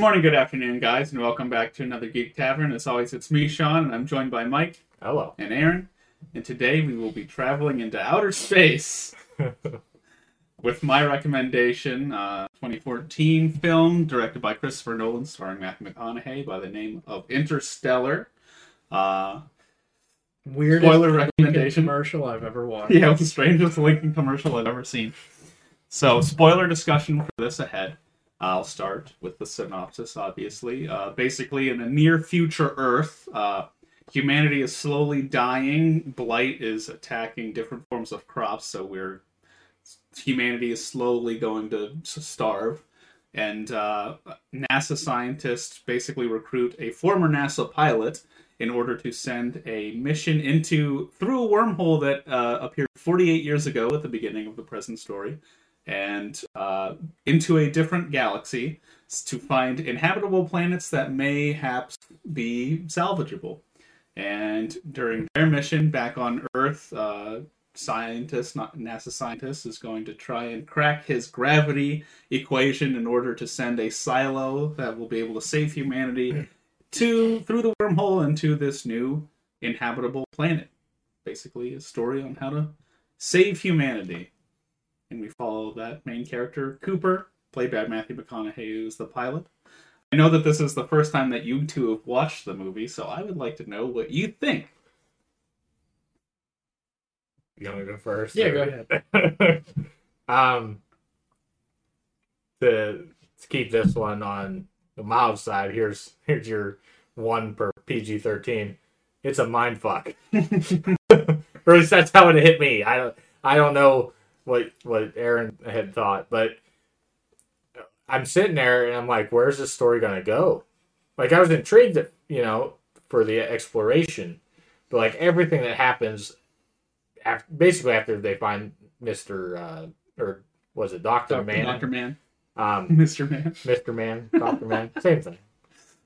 morning, good afternoon, guys, and welcome back to another Geek Tavern. As always, it's me, Sean, and I'm joined by Mike Hello. and Aaron. And today we will be traveling into outer space with my recommendation, uh, 2014 film directed by Christopher Nolan, starring Matthew McConaughey, by the name of Interstellar. Uh, Weirdest Spoiler recommendation. commercial I've ever watched. yeah, it was the strangest Lincoln commercial I've ever seen. So, spoiler discussion for this ahead. I'll start with the synopsis, obviously. Uh, basically, in a near future Earth, uh, humanity is slowly dying. Blight is attacking different forms of crops, so we're humanity is slowly going to starve. And uh, NASA scientists basically recruit a former NASA pilot in order to send a mission into through a wormhole that uh, appeared 48 years ago at the beginning of the present story and uh, into a different galaxy to find inhabitable planets that may mayhaps be salvageable. And during their mission back on Earth, uh, scientist, not NASA scientist, is going to try and crack his gravity equation in order to send a silo that will be able to save humanity to through the wormhole into this new inhabitable planet. Basically, a story on how to save humanity. And we follow that main character, Cooper, played by Matthew McConaughey, who's the pilot. I know that this is the first time that you two have watched the movie, so I would like to know what you think. You want to go first? Yeah, or- go ahead. um, to, to keep this one on the mild side, here's here's your one per PG thirteen. It's a mind fuck. or at least that's how it hit me. I don't I don't know what what Aaron had thought, but I'm sitting there and I'm like, where's this story gonna go? Like I was intrigued, you know, for the exploration, but like everything that happens after, basically after they find Mister uh, or was it Doctor Man? Dr. Man, Um, Mr. Man. Mister Man, Doctor Man, same thing.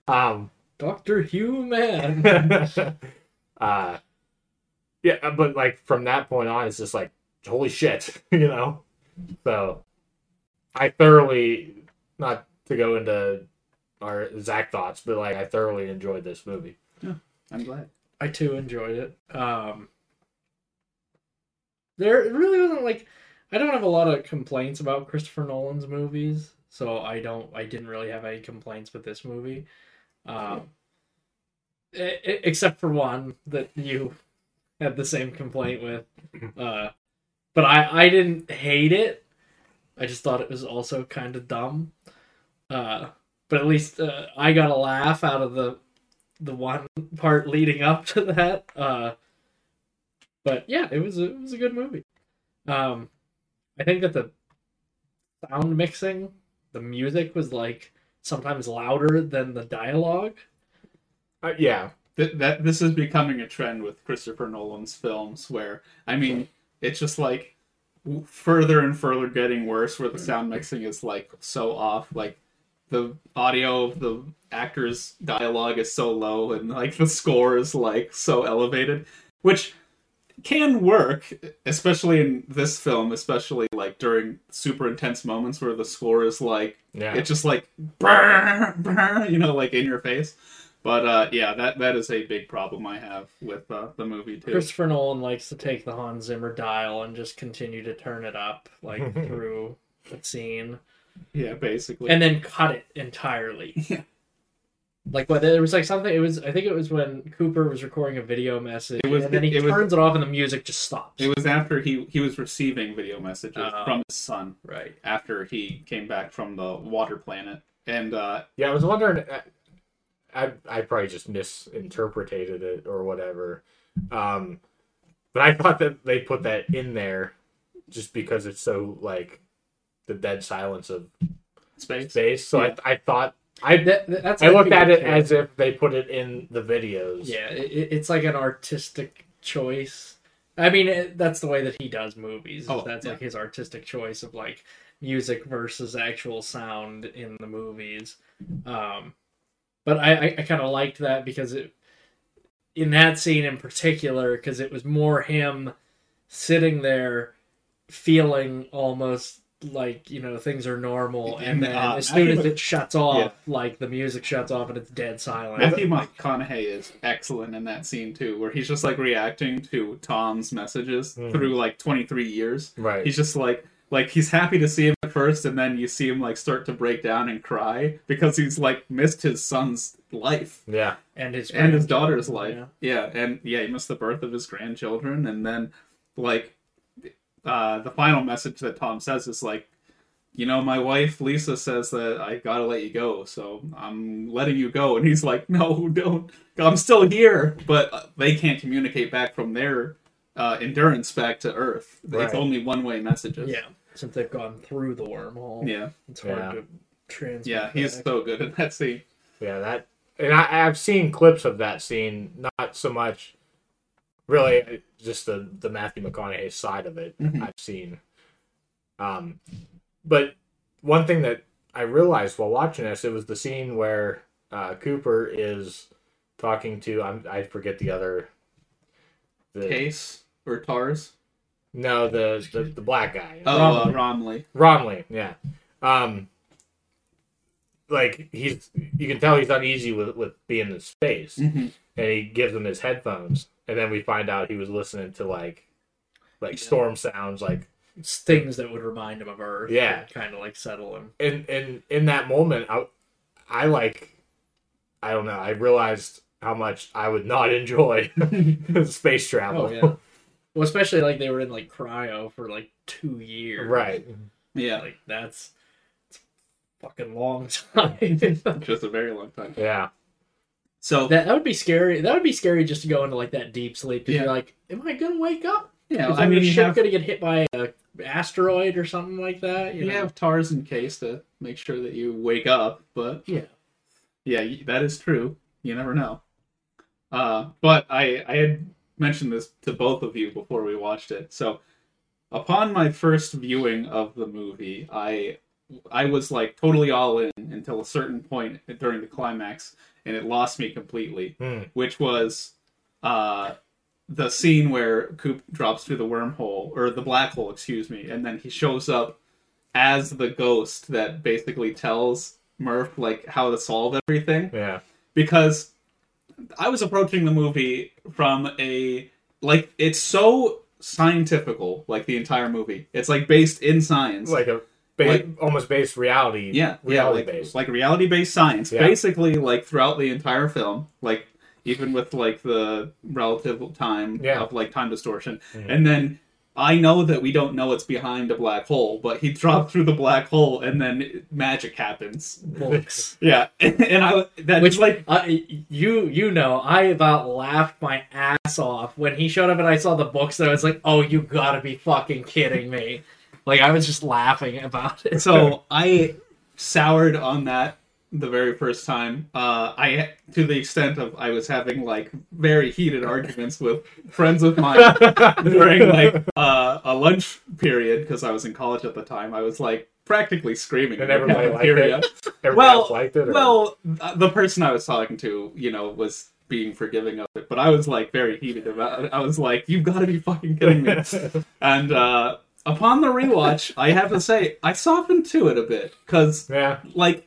Um, Doctor Human. uh, yeah, but like from that point on, it's just like holy shit, you know. So I thoroughly, not to go into our exact thoughts, but like I thoroughly enjoyed this movie. Yeah, I'm glad. I too enjoyed it. Um, there really wasn't like I don't have a lot of complaints about Christopher Nolan's movies, so I don't I didn't really have any complaints with this movie, um, except for one that you had the same complaint with. Uh, but I I didn't hate it. I just thought it was also kind of dumb. Uh, but at least uh, I got a laugh out of the the one part leading up to that. Uh, but yeah, it was a, it was a good movie. Um, I think that the sound mixing, the music was like sometimes louder than the dialogue. Uh, yeah, Th- that this is becoming a trend with Christopher Nolan's films, where I mean, it's just like further and further getting worse, where the hmm. sound mixing is like so off, like the audio of the actors' dialogue is so low, and like the score is like so elevated, which can work, especially in this film, especially like during super intense moments where the score is like yeah. it's just like brr, brr, you know, like in your face. But uh, yeah, that that is a big problem I have with uh, the movie too. Christopher Nolan likes to take the Hans Zimmer dial and just continue to turn it up like through the scene, Yeah, basically. and then cut it entirely. Yeah. Like what there was like something. It was I think it was when Cooper was recording a video message, It was- and then he it was- turns it off, and the music just stops. it was after he he was receiving video messages Oh. from his son right. after he came back from the water planet, and uh, Yeah, I was wondering. I I probably just misinterpreted it or whatever. Um, but I thought that they put that in there just because it's so like the dead silence of space. space. So Yeah. I I thought I That, that's I looked at it feel. as if they put it in the videos. yeah, it, it's like an artistic choice. I mean, it, that's the way that he does movies. Oh, that's yeah. like his artistic choice of like music versus actual sound in the movies. Um, but I, I, I kind of liked that because it, in that scene in particular, because it was more him sitting there feeling almost like you know things are normal, and And, then uh, as soon as it shuts off, like the music shuts off and it's dead silent. Matthew McConaughey is excellent in that scene too, where he's just like reacting to Tom's messages Mhm. through like 23 years. Right. He's just like like he's happy to see him at first, and then you see him like start to break down and cry because he's like missed his son's life yeah. and his and his daughter's life. yeah. Yeah. and yeah, he missed the birth of his grandchildren, and then like uh, the final message that Tom says is like, you know, my wife Lisa says that I gotta let you go, so I'm letting you go, and he's like, no, don't, I'm still here, but uh, they can't communicate back from their uh, endurance back to Earth. Right. It's only one way messages. Yeah, since they've gone through the wormhole, yeah, it's hard Yeah. to transmit. yeah. He's back. so good in that scene. Yeah, that, and I, I've seen clips of that scene. Not so much, really, just the the Matthew McConaughey side of it. Mhm. I've seen. Um, but one thing that I realized while watching this, it was the scene where uh, Cooper is talking to I'm, I forget the other. The, Case or Tars? No, the, the the black guy. Oh, uh, Romilly. Romilly, yeah. Um, like he's, you can tell he's uneasy with with being in space, Mhm. and he gives him his headphones, and then we find out he was listening to like, like Yeah. storm sounds, like It's things that would remind him of Earth. Yeah. kind of like settle him. in in in that moment, I, I like, I don't know, I realized how much I would not enjoy space travel. Oh yeah. Well, especially like they were in like cryo for like two years. right. Yeah, Like that's it's a fucking long time. just a very long time. Yeah. So that that would be scary. That would be scary just to go into like that deep sleep. 'cause Yeah. You're like, am I gonna wake up? yeah, Is I mean, the you ship have, gonna get hit by a asteroid or something like that? you know? have Tars in case to make sure that you wake up, but yeah. yeah, that is true. You never know. Uh, but I I had mentioned this to both of you before we watched it. So upon my first viewing of the movie, I I was like totally all in until a certain point during the climax, and it lost me completely. Hmm. Which was uh, the scene where Coop drops through the wormhole or the black hole, excuse me, and then he shows up as the ghost that basically tells Murph like how to solve everything Yeah. because I was approaching the movie from a like it's so scientifical, like the entire movie. It's like based in science. Like a ba- Like- almost based reality. yeah, yeah, Reality like, based. like reality based science. Yeah. Basically, like throughout the entire film, like even with like the relative time Yeah. of like time distortion, Mhm. and then. I know that we don't know what's behind a black hole, but he dropped through the black hole and then magic happens. Books. Yeah, and I that Which like uh, you you know I about laughed my ass off when he showed up and I saw the books and I was like, oh, you gotta be fucking kidding me! Like I was just laughing about it. so I soured on that the very first time. Uh, I to the extent of I was having like very heated arguments with friends of mine during like uh, a lunch period because I was in college at the time. I was like practically screaming And everybody liked cafeteria. Everybody Well, liked it. Or? Well, the person I was talking to, you know, was being forgiving of it, but I was like very heated about it. I was like, "You've got to be fucking kidding me!" and uh, upon the rewatch, I have to say, I softened to it a bit because, yeah. like,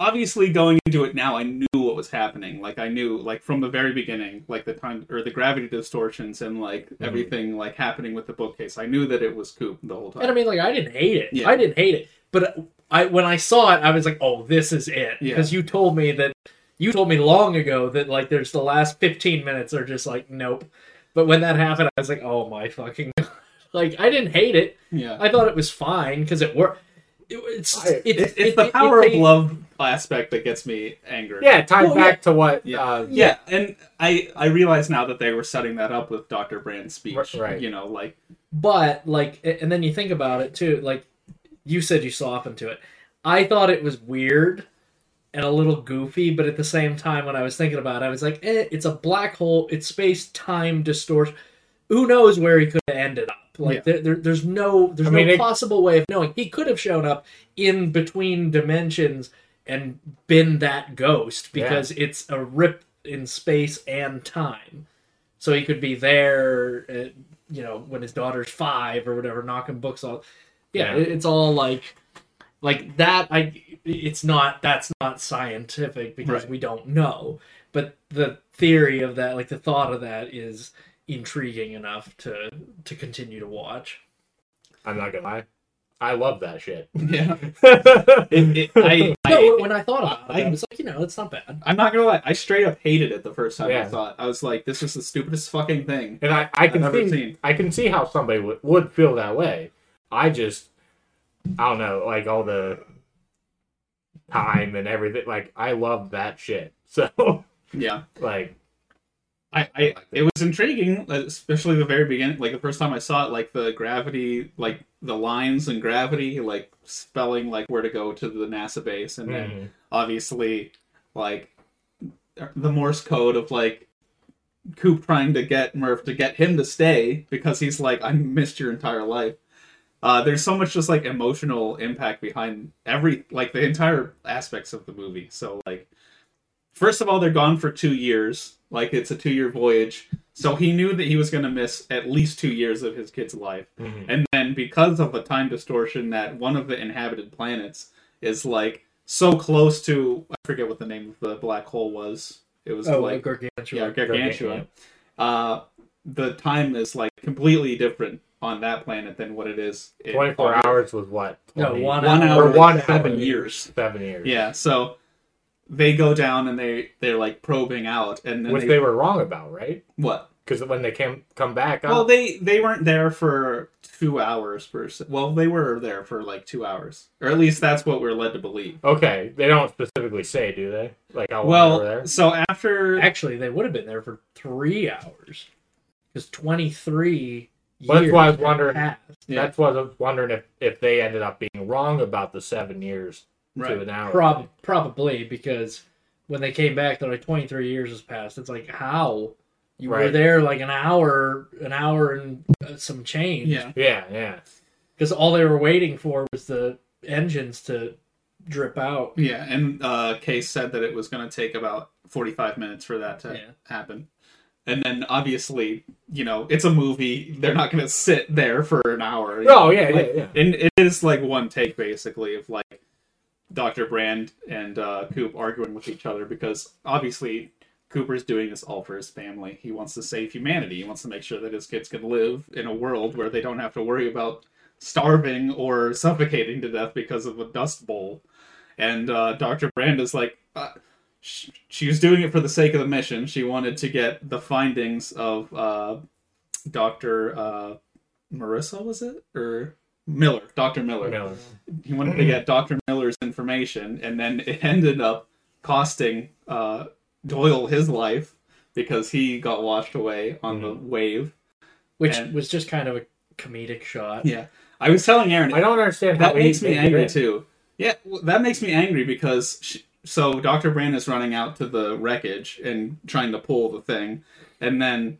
obviously going into it now, I knew what was happening. Like, I knew, like, from the very beginning, like the time or the gravity distortions and like mm-hmm. everything like happening with the bookcase. I knew that it was Coop the whole time. And I mean, like I didn't hate it. Yeah. I didn't hate it, but I when I saw it, I was like, oh, this is it Yeah. because you told me that you told me long ago that like there's the last 15 minutes are just like nope. But when that happened, I was like, oh my fucking, God. like I didn't hate it. yeah. I thought it was fine because it worked. It, it's I- it, It's, it- it's the power it- of love aspect that gets me angry. Yeah, it tied Well, back to what. Yeah. Uh, Yeah, and I I realize now that they were setting that up with Dr. Brand's speech. Right. You know, like But like, and then you think about it too. Like you said, you softened to it. I thought it was weird and a little goofy, but at the same time, when I was thinking about it, I was like, eh, it's a black hole. It's space time distortion. Who knows where he could have ended up? Like Yeah. there, there, there's no there's I mean, no it- possible way of knowing. He could have shown up in between dimensions and been that ghost because it's a rip in space and time. So he could be there, uh, you know, when his daughter's five or whatever, knocking books off. Yeah, Yeah. it- it's all like like that. I it's not that's not scientific because Right. we don't know, but the theory of that, like the thought of that, is intriguing enough to to continue to watch. I'm not gonna lie. I love that shit. Yeah. It, it, I, No, I, when I thought about it, I- I was like, you know, it's not bad. I'm not gonna lie. I straight up hated it the first time I Yeah. saw it. I was like, "This is the stupidest fucking thing." And I, I can I've ever see seen. I can see how somebody would, would feel that way. I just I don't know, like all the time and everything. Like I love that shit. So Yeah. like I, I it was intriguing, especially the very beginning. Like the first time I saw it, like the gravity, like the lines and gravity, like spelling like where to go to the NASA base, and then mhm. obviously like the Morse code of like Coop trying to get Murph to get him to stay because he's like, I missed your entire life. Uh, there's so much just like emotional impact behind every like the entire aspects of the movie. So like, first of all, they're gone for two years. Like it's a two year voyage. So he knew that he was going to miss at least two years of his kid's life. Mhm. And then because of a time distortion that one of the inhabited planets is like so close to I forget what the name of the black hole was. It was Oh, like gargantuan. yeah, gargantua. Uh the time is like completely different on that planet than what it is. in 24 Earth. hours was what? No, one One hour. hour, Or one seven hour. years. seven years. Yeah, so they go down and they they're like probing out, and then Which they, they were wrong about, right? what? Because when they came come back, Well, oh, they they weren't there for two hours per se. Well, they were there for like two hours, or at least that's what we're led to believe. okay, they don't specifically say, do they? Like how long they were Well, there? so after Actually, they would have been there for three hours because twenty three. Well, that's why I was wondering- Yeah. That's what I was wondering if if they ended up being wrong about the seven years to right, an hour. Prob- probably because when they came back, they're like twenty three years has passed. It's like how you were there like an hour, an hour and uh, some change. yeah, Yeah, yeah. because all they were waiting for was the engines to drip out. yeah, and uh, Case said that it was going to take about forty five minutes for that to Yeah. happen. And then obviously, you know, it's a movie. They're not going to sit there for an hour. Oh, yeah, Like, yeah, yeah. And it is like one take basically of like Dr. Brand and uh, Coop arguing with each other because obviously Cooper's doing this all for his family. He wants to save humanity. He wants to make sure that his kids can live in a world where they don't have to worry about starving or suffocating to death because of a dust bowl. And uh, Dr. Brand is like, uh, sh- she was doing it for the sake of the mission. She wanted to get the findings of uh, Dr. Uh, Marissa, was it? Or Miller, Dr. Miller. Miller. He wanted to get Dr. Miller's information, and then it ended up costing uh, Doyle his life because he got washed away on the wave. which And- was just kind of a comedic shot. Yeah. I was telling Aaron, I don't understand how that makes me angry too. Yeah, well, that makes me angry because she, so Dr. Brand is running out to the wreckage and trying to pull the thing, and then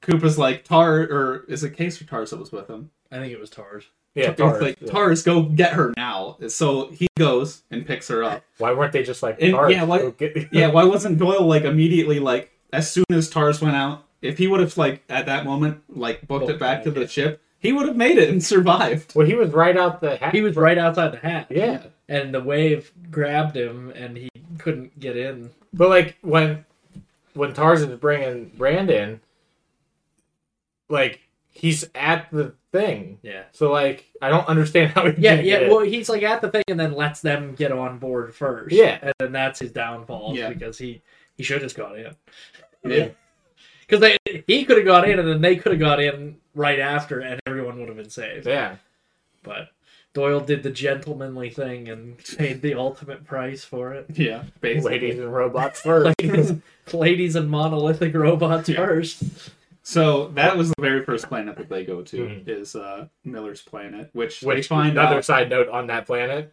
Cooper's like Tar or is it Case or Tars that was with him? I think it was Tars. Yeah, Tars, like yeah. Tars, go get her now. So he goes and picks her up. Why weren't they just like And- Tars, yeah, why- go get- Yeah, why wasn't Doyle like immediately like as soon as Tars went out? If he would have like at that moment like booked it back to the ship, he would have made it and survived. Well, he was right out the hat. He was right outside the hat. Yeah, And the wave grabbed him and he couldn't get in. but like when when Tarzan is bringing Brandon, like he's at the thing. Yeah. So like I don't understand how he Yeah, yeah. it. Well, he's like at the thing and then lets them get on board first. Yeah. And then that's his downfall Yeah. because he he should have just got in. Yeah. Because they he could have got in and then they could have got in right after and everyone would have been saved. yeah. But Doyle did the gentlemanly thing and paid the ultimate price for it. Yeah, basically. Ladies and robots first. Ladies, ladies and monolithic robots Yeah. first. So that was the very first planet that they go to Mhm. is uh, Miller's planet, which, they Which find another out. side note on that planet,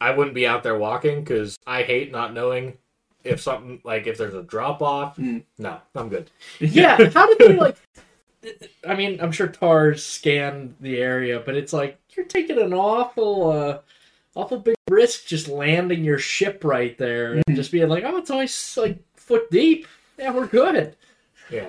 I wouldn't be out there walking because I hate not knowing if something like if there's a drop off. Mm. No, I'm good. Yeah, how did they like? I mean, I'm sure Tars scanned the area, but it's like you're taking an awful, uh, awful big risk just landing your ship right there and just being like, "Oh, it's only like foot deep. Yeah, we're good." Yeah.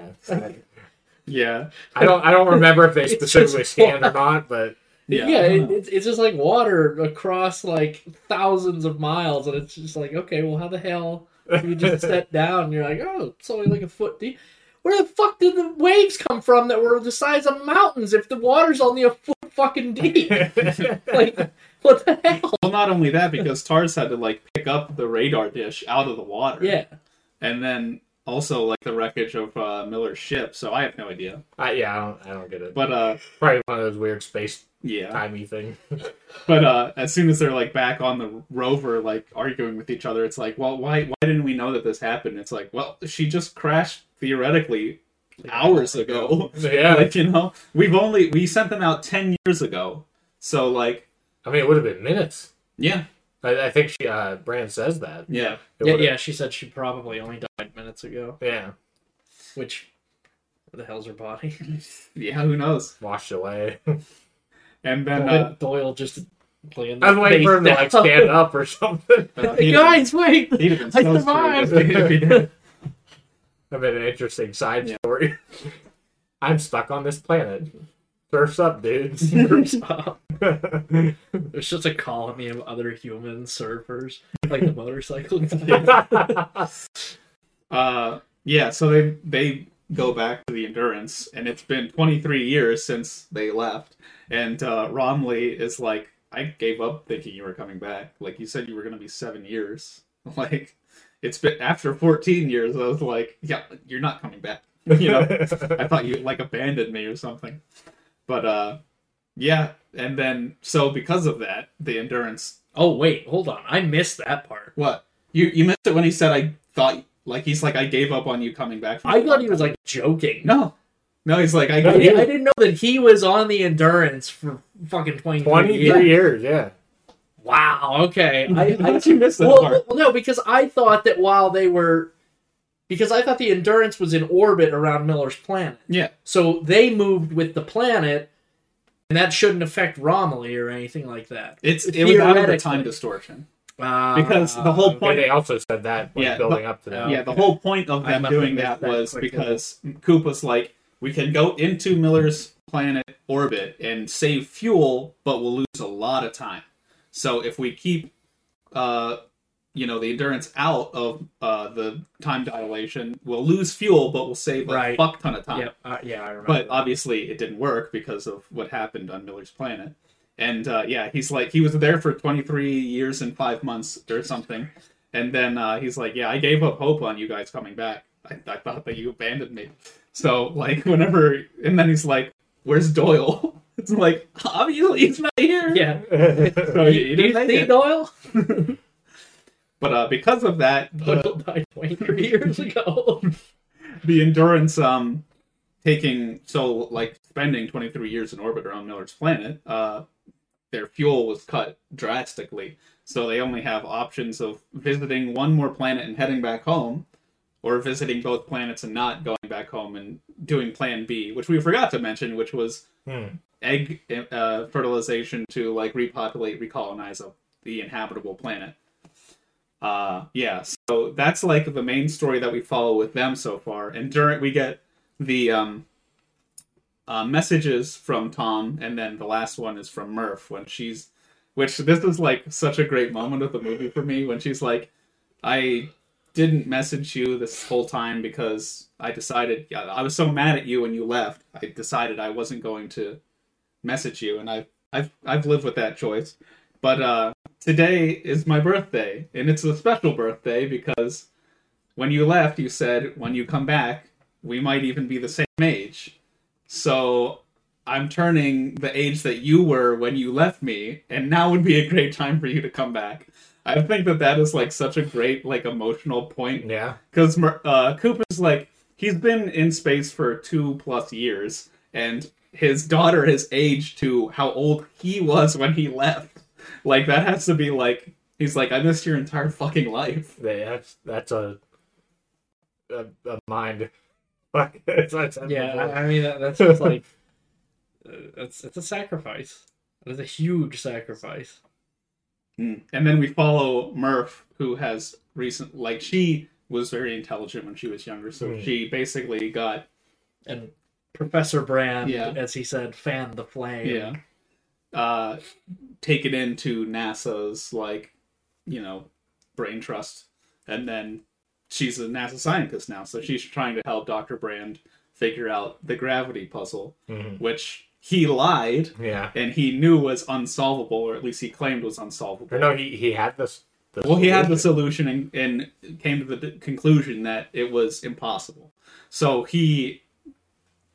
Yeah, I don't I don't remember if they specifically just scanned or not, but Yeah, Yeah, it, it's, it's just like water across like thousands of miles, and it's just like, okay, well, how the hell do you just step down? And you're like, oh, it's only like a foot deep. Where the fuck did the waves come from that were the size of mountains if the water's only a foot fucking deep? like, what the hell? Well, not only that, because Tars had to like pick up the radar dish out of the water. Yeah, and then also like the wreckage of uh, Miller's ship. So I have no idea. I, yeah, I don't, I don't get it. But uh, Probably one of those weird space yeah. timey thing. But uh, as soon as they're like back on the rover, like arguing with each other, it's like, well, why why didn't we know that this happened? It's like, well, she just crashed theoretically hours ago. yeah, like you know, we've only we sent them out ten years ago. So like, I mean, it would have been minutes. yeah, I, I think she, uh, Brand says that. yeah. It yeah, would've- yeah. She said she probably only died minutes ago. yeah, Which, where the hell's her body? Yeah, who knows? washed away. And then Doyle, uh, Doyle just laying. I was waiting for him to face like down. stand up or something. uh, Hey, he'd- guys, wait! he'd have been I so survived. screwed if he did. That'd been an interesting side Yeah. story. I'm stuck on this planet. Surfs up, dudes. There's just a colony of other human surfers, like the motorcycle. Uh, yeah, so they they go back to the Endurance, and it's been 23 years since they left. And uh, Romilly is like, I gave up thinking you were coming back. Like you said, you were going to be seven years. Like it's been after 14 years. I was like, yeah, you're not coming back. You know, I thought you like abandoned me or something. But uh, yeah, and then so because of that, the Endurance. Oh wait, hold on, I missed that part. What you you missed it when he said I thought like he's like I gave up on you coming back. from I thought he was like joking. No, no, he's like I. I, gave didn't- I didn't know that he was on the endurance for fucking twenty 23 years. years, yeah. Wow. Okay. I, How I did you miss that well, part? well, no, because I thought that while they were, because I thought the endurance was in orbit around Miller's planet, Yeah, so they moved with the planet, and that shouldn't affect Romilly or anything like that. it's it was out of the time distortion. Uh, Because the whole And point- they also said that when Yeah, building but- up to that. Yeah, the whole point of them doing that that was quickly. because Cooper's like we can go into Miller's planet orbit and save fuel, but we'll lose a lot of time. So if we keep, uh, you know, the endurance out of uh, the time dilation, we'll lose fuel, but we'll save a Right. fuck ton of time. Yep. Uh, yeah, I remember. but that. obviously it didn't work because of what happened on Miller's planet. And uh, yeah, he's like he was there for 23 years and five months or something, and then uh, he's like, yeah, I gave up hope on you guys coming back. I, I thought that you abandoned me. So like whenever, and then he's like, where's Doyle? It's like obviously he's not here. yeah. So he, he Do you didn't see it. Doyle? But uh, because of that, the, Doyle died 23 years ago. the endurance um taking so like spending 23 years in orbit around miller's planet uh their fuel was cut drastically so they only have options of visiting one more planet and heading back home or visiting both planets and not going back home and doing plan b which we forgot to mention which was Hmm. egg uh, fertilization to like repopulate recolonize a, the inhabitable planet uh yeah so that's like the main story that we follow with them so far. And during we get the um uh, messages from tom and then the last one is from murph when she's which this is like such a great moment of the movie for me when she's like i didn't message you this whole time because i decided yeah, i was so mad at you when you left i decided i wasn't going to message you. And i've i've, I've lived with that choice. But uh today is my birthday, and it's a special birthday because when you left, you said when you come back, we might even be the same age. So I'm turning the age that you were when you left me, and now would be a great time for you to come back. I think that that is like such a great like emotional point Yeah. because uh, Cooper's like he's been in space for two plus years, and his daughter has aged to how old he was when he left. Like that has to be like he's like I missed your entire fucking life. They, that's that's a a, a mind. Fuck. It's, it's, yeah, I, I mean that, that's just like uh, it's it's a sacrifice. It's a huge sacrifice. And then we follow Murph, who has recent like she was very intelligent when she was younger, so Hmm. she basically got And Professor Brand, Yeah. as he said, fanned the flame. yeah. Uh, taken into NASA's like, you know, brain trust, and then she's a NASA scientist now, so she's trying to help Doctor Brand figure out the gravity puzzle, Mhm. which he lied Yeah. and he knew was unsolvable, or at least he claimed was unsolvable. Or no, he he had this. Well, he had the solution. solution and, and came to the d- conclusion that it was impossible. So he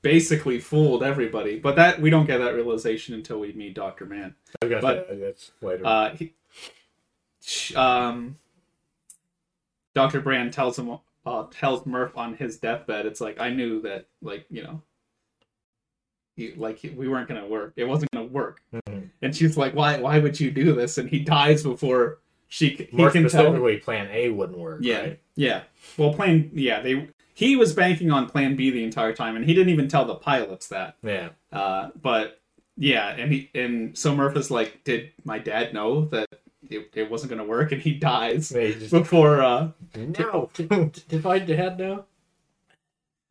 basically fooled everybody. But that we don't get that realization until we meet Doctor Mann. I gonna but- say that's later. Uh, he, um, Doctor Brand tells him, uh, tells Murph on his deathbed. It's like I knew that, like you know, he, like we weren't gonna work. It wasn't gonna work. Mhm. And she's like, "Why? Why would you do this?" And he dies before she. He More can tell. Plan A wouldn't work. Yeah, right? yeah. Well, plan. Yeah, they. He was banking on Plan B the entire time, and he didn't even tell the pilots that. yeah. Uh, but yeah, and he and so Murph is like, "Did my dad know that it, it wasn't going to work?" And he dies They just before. Uh, no. Did my dad know?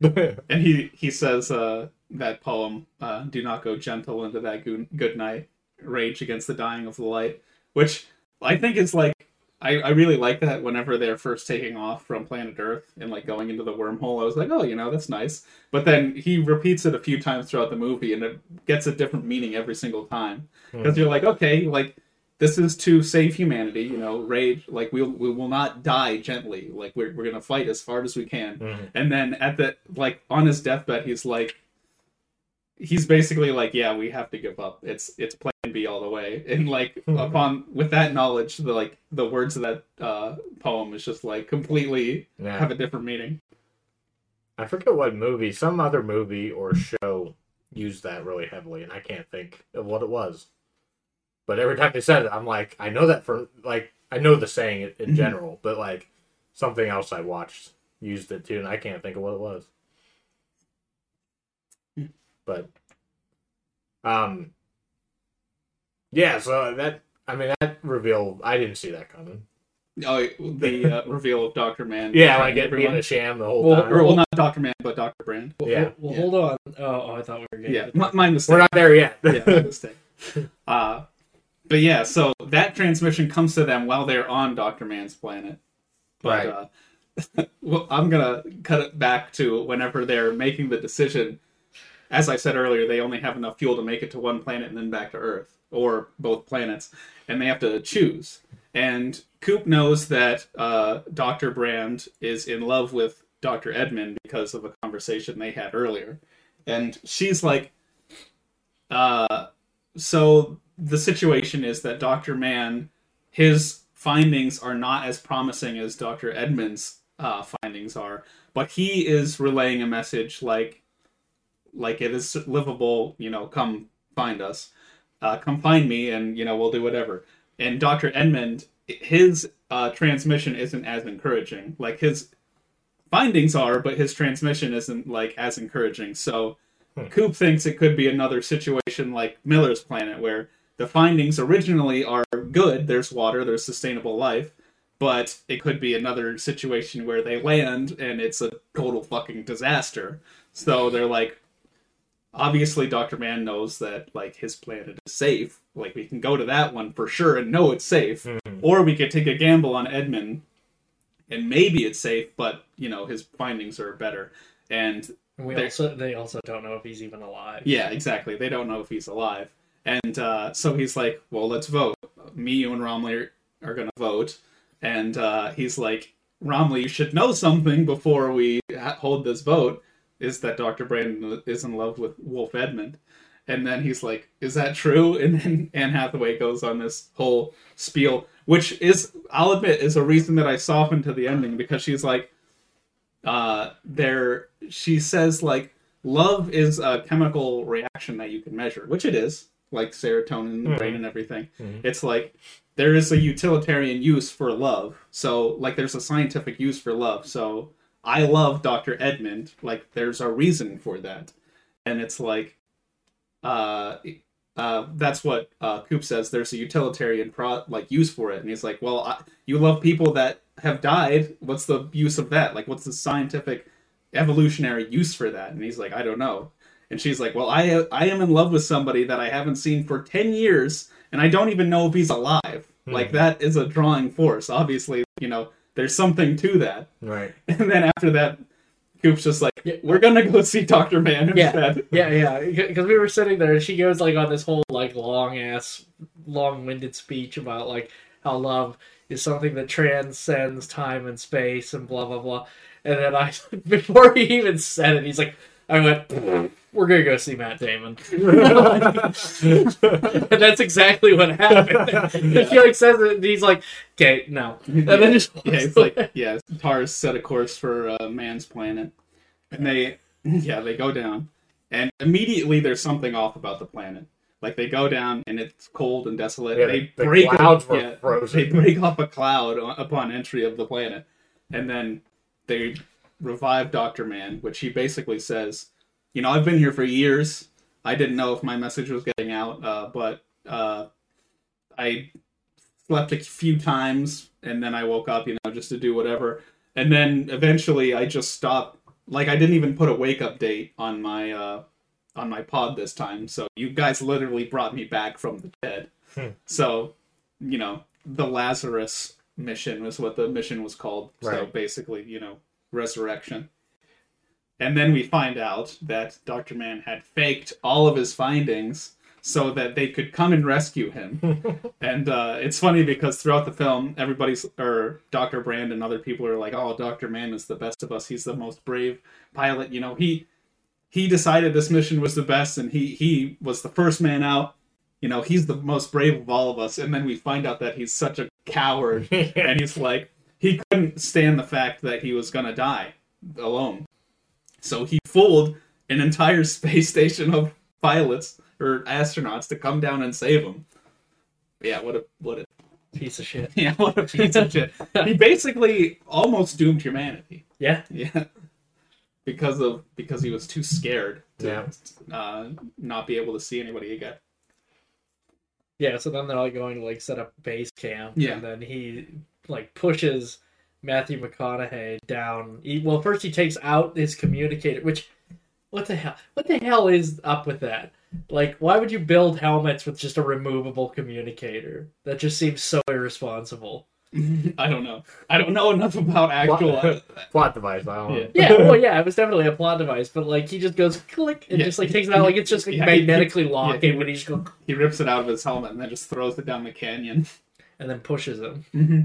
and he he says uh, that poem, uh, "Do not go gentle into that good, good night, rage against the dying of the light," which I think is like I, I really like that whenever they're first taking off from planet Earth and like going into the wormhole. I was like, oh, you know, that's nice. But then he repeats it a few times throughout the movie, and it gets a different meaning every single time because you're like, okay, like this is to save humanity. You know, rage. Like we we will not die gently. Like we're we're gonna fight as hard as we can. Mhm. And then at the like on his deathbed, he's like, he's basically like, yeah, we have to give up. It's it's Plan B all the way. And like upon with that knowledge, the like the words of that uh, poem is just like completely Yeah. have a different meaning. I forget what movie, some other movie or show used that really heavily, and I can't think of what it was. But every time they said it, I'm like, I know that for like I know the saying in, general, but like something else I watched used it too, and I can't think of what it was. Hmm. But um, yeah. So that I mean that reveal, I didn't see that coming. Oh, the uh, reveal of Doctor Mann. Yeah, like it being everyone. a sham the whole Well, time. Or, well, not Doctor Mann, but Doctor Brand. Well, Yeah. Well, Yeah. hold on. Oh, oh, I thought we were getting. Yeah, to my, my mistake. We're not there yet. yeah, my mistake. Uh, but yeah, so that transmission comes to them while they're on Doctor Mann's planet. But Right. uh, well, I'm gonna cut it back to whenever they're making the decision. As I said earlier, they only have enough fuel to make it to one planet and then back to Earth, or both planets, and they have to choose. And Coop knows that uh, Doctor Brand is in love with Doctor Edmund because of a conversation they had earlier, and she's like, uh, so the situation is that Dr. Mann, his findings are not as promising as Dr. Edmund's uh, findings are, but he is relaying a message like, like it is livable. You know, come find us, uh, come find me, and you know we'll do whatever. And Dr. Edmund, his uh, transmission isn't as encouraging. Like his findings are, but his transmission isn't like as encouraging. So Coop thinks it could be another situation like Miller's Planet, where the findings originally are good. There's water, there's sustainable life, but it could be another situation where they land and it's a total fucking disaster. So they're like, obviously, Doctor Mann knows that like his planet is safe. Like we can go to that one for sure and know it's safe, Mhm. or we could take a gamble on Edmund, and maybe it's safe, but you know his findings are better. And And we They- also they also don't know if he's even alive. yeah, exactly. They don't know if he's alive. And uh, so he's like, well, let's vote. Me, you, and Romilly are, are going to vote. And uh, he's like, Romilly, you should know something before we ha- hold this vote is that Dr. Brandon is in love with Wolf Edmund. And then he's like, is that true? And then Anne Hathaway goes on this whole spiel, which is, I'll admit, is a reason that I softened to the ending because she's like, uh, there she says like love is a chemical reaction that you can measure, which it is, like serotonin in the Mhm. brain and everything. Mhm. It's like there is a utilitarian use for love. So like there's a scientific use for love. So I love Dr. Edmund. Like there's a reason for that. And it's like uh uh, that's what uh, Coop says. There's a utilitarian pro- like use for it, and he's like, "Well, I, you love people that have died. What's the use of that? Like, what's the scientific, evolutionary use for that?" And he's like, "I don't know." And she's like, "Well, I I am in love with somebody that I haven't seen for ten years, and I don't even know if he's alive. Hmm. Like that is a drawing force. Obviously, you know, there's something to that." Right. And then after that, Coop's just like, Yeah. "We're gonna go see Doctor Mann Yeah. instead." Yeah, yeah, because we were sitting there, and she goes like on this whole like long ass, long-winded speech about like how love is something that transcends time and space and blah blah blah. And then I, before he even said it, he's like, I went, "We're gonna go see Matt Damon," and that's exactly what happened. He like says it, and he's like, "Okay, no," and then just yeah, it's like yeah, Tars set a course for uh, Mann's planet, and they yeah they go down, and immediately there's something off about the planet. Like they go down and it's cold and desolate. Yeah, they the break clouds were yeah, frozen. They break up a cloud upon entry of the planet, and then they revive Doctor Mann, which he basically says, "You know, I've been here for years. I didn't know if my message was getting out, uh, but uh, I slept a few times and then I woke up, you know, just to do whatever. And then eventually I just stopped. Like I didn't even put a wake up date on my uh, on my pod this time. So you guys literally brought me back from the dead. Hmm. So you know the Lazarus mission was what the mission was called. So basically, you know, resurrection. And then we find out that Dr. Mann had faked all of his findings so that they could come and rescue him. and uh, it's funny because throughout the film, everybody's, or Dr. Brand and other people are like, oh, Dr. Mann is the best of us. He's the most brave pilot. You know, he he decided this mission was the best and he he was the first man out. You know, he's the most brave of all of us. And then we find out that he's such a coward and he's like he couldn't stand the fact that he was gonna die alone so he fooled an entire space station of pilots or astronauts to come down and save him yeah what a what a piece of shit. yeah what a piece of shit he basically almost doomed humanity Yeah, yeah because of because he was too scared to Yeah. uh, not be able to see anybody again Yeah, so then they're like going to like set up base camp. Yeah. And then he like pushes Matthew McConaughey down. He, well, first he takes out his communicator, which what the hell? What the hell is up with that? Like, why would you build helmets with just a removable communicator? That just seems so irresponsible. i don't know i don't know enough about actual Plot device. I don't know. Yeah. Yeah, well, yeah, it was definitely a plot device, but like he just goes click and Yeah. just like takes it out like it's just like, Yeah, he- magnetically yeah, locking he- when he just go he rips it out of his helmet and then just throws it down the canyon and then pushes him. Mm-hmm.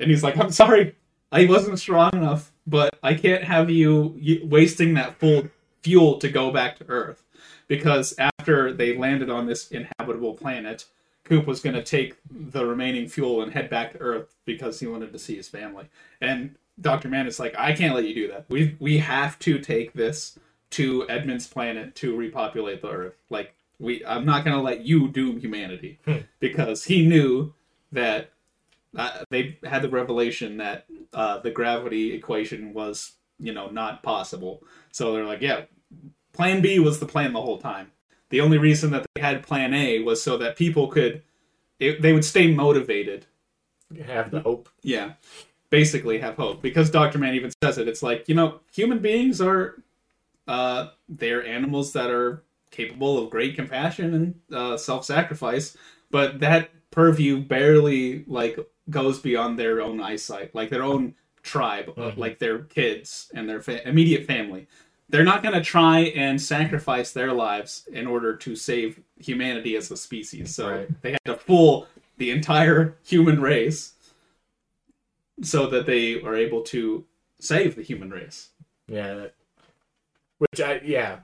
And he's like, I'm sorry, I wasn't strong enough, but I can't have you, wasting that full fuel to go back to Earth. Because after they landed on this inhabitable planet, Coop was going to take the remaining fuel and head back to Earth because he wanted to see his family. And Dr. Mann is like, I can't let you do that. We we have to take this to Edmund's planet to repopulate the Earth. Like we I'm not going to let you doom humanity hmm. because he knew that uh, they had the revelation that uh, the gravity equation was, you know, not possible. So they're like, yeah, Plan B was the plan the whole time. The only reason that they had Plan A was so that people could, it, they would stay motivated. Have the hope. Yeah, basically have hope because Doctor Mann even says it. It's like you know, human beings are, uh, they're animals that are capable of great compassion and uh, self-sacrifice, but that purview barely like goes beyond their own eyesight, like their own tribe, uh, Mhm. like their kids and their fa- immediate family. They're not going to try and sacrifice their lives in order to save humanity as a species. So Right. they had to fool the entire human race so that they are able to save the human race. Yeah. that- Which I yeah,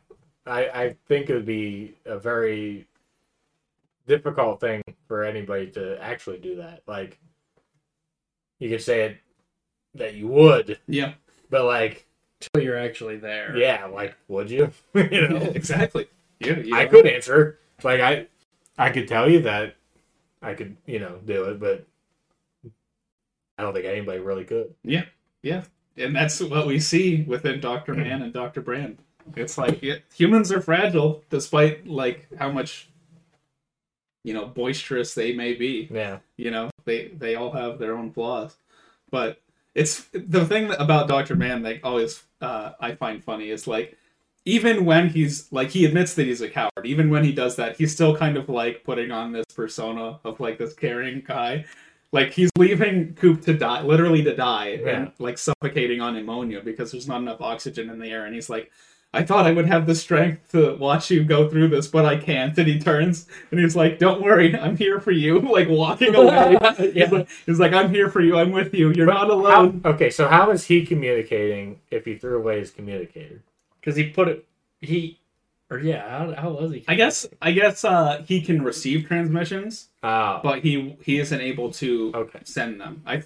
I I think it would be a very difficult thing for anybody to actually do that. Like you could say it that you would, Yeah, but like Till you're actually there. yeah, like would you? you know. exactly. Yeah, yeah. I could answer. Like I I could tell you that I could, you know, do it, but I don't think anybody really could. Yeah, yeah, and that's what we see within Doctor Mann and Doctor Brand. It's like yeah, humans are fragile, despite like how much you know boisterous they may be. Yeah. You know, they they all have their own flaws, but it's the thing about Doctor Mann that always uh, I find funny is like even when he's like he admits that he's a coward even when he does that he's still kind of like putting on this persona of like this caring guy like he's leaving coop to die literally to die Yeah. and like suffocating on ammonia because there's not enough oxygen in the air and he's like i thought i would have the strength to watch you go through this but i can't and he turns and he's like don't worry i'm here for you like walking away he's, like, he's like i'm here for you i'm with you you're not How, alone okay, so how is he communicating if he threw away his communicator? Because he put it. He. Or yeah, how, how was he? I guess I guess uh, he can receive transmissions, Oh, but he he isn't able to Okay. send them. I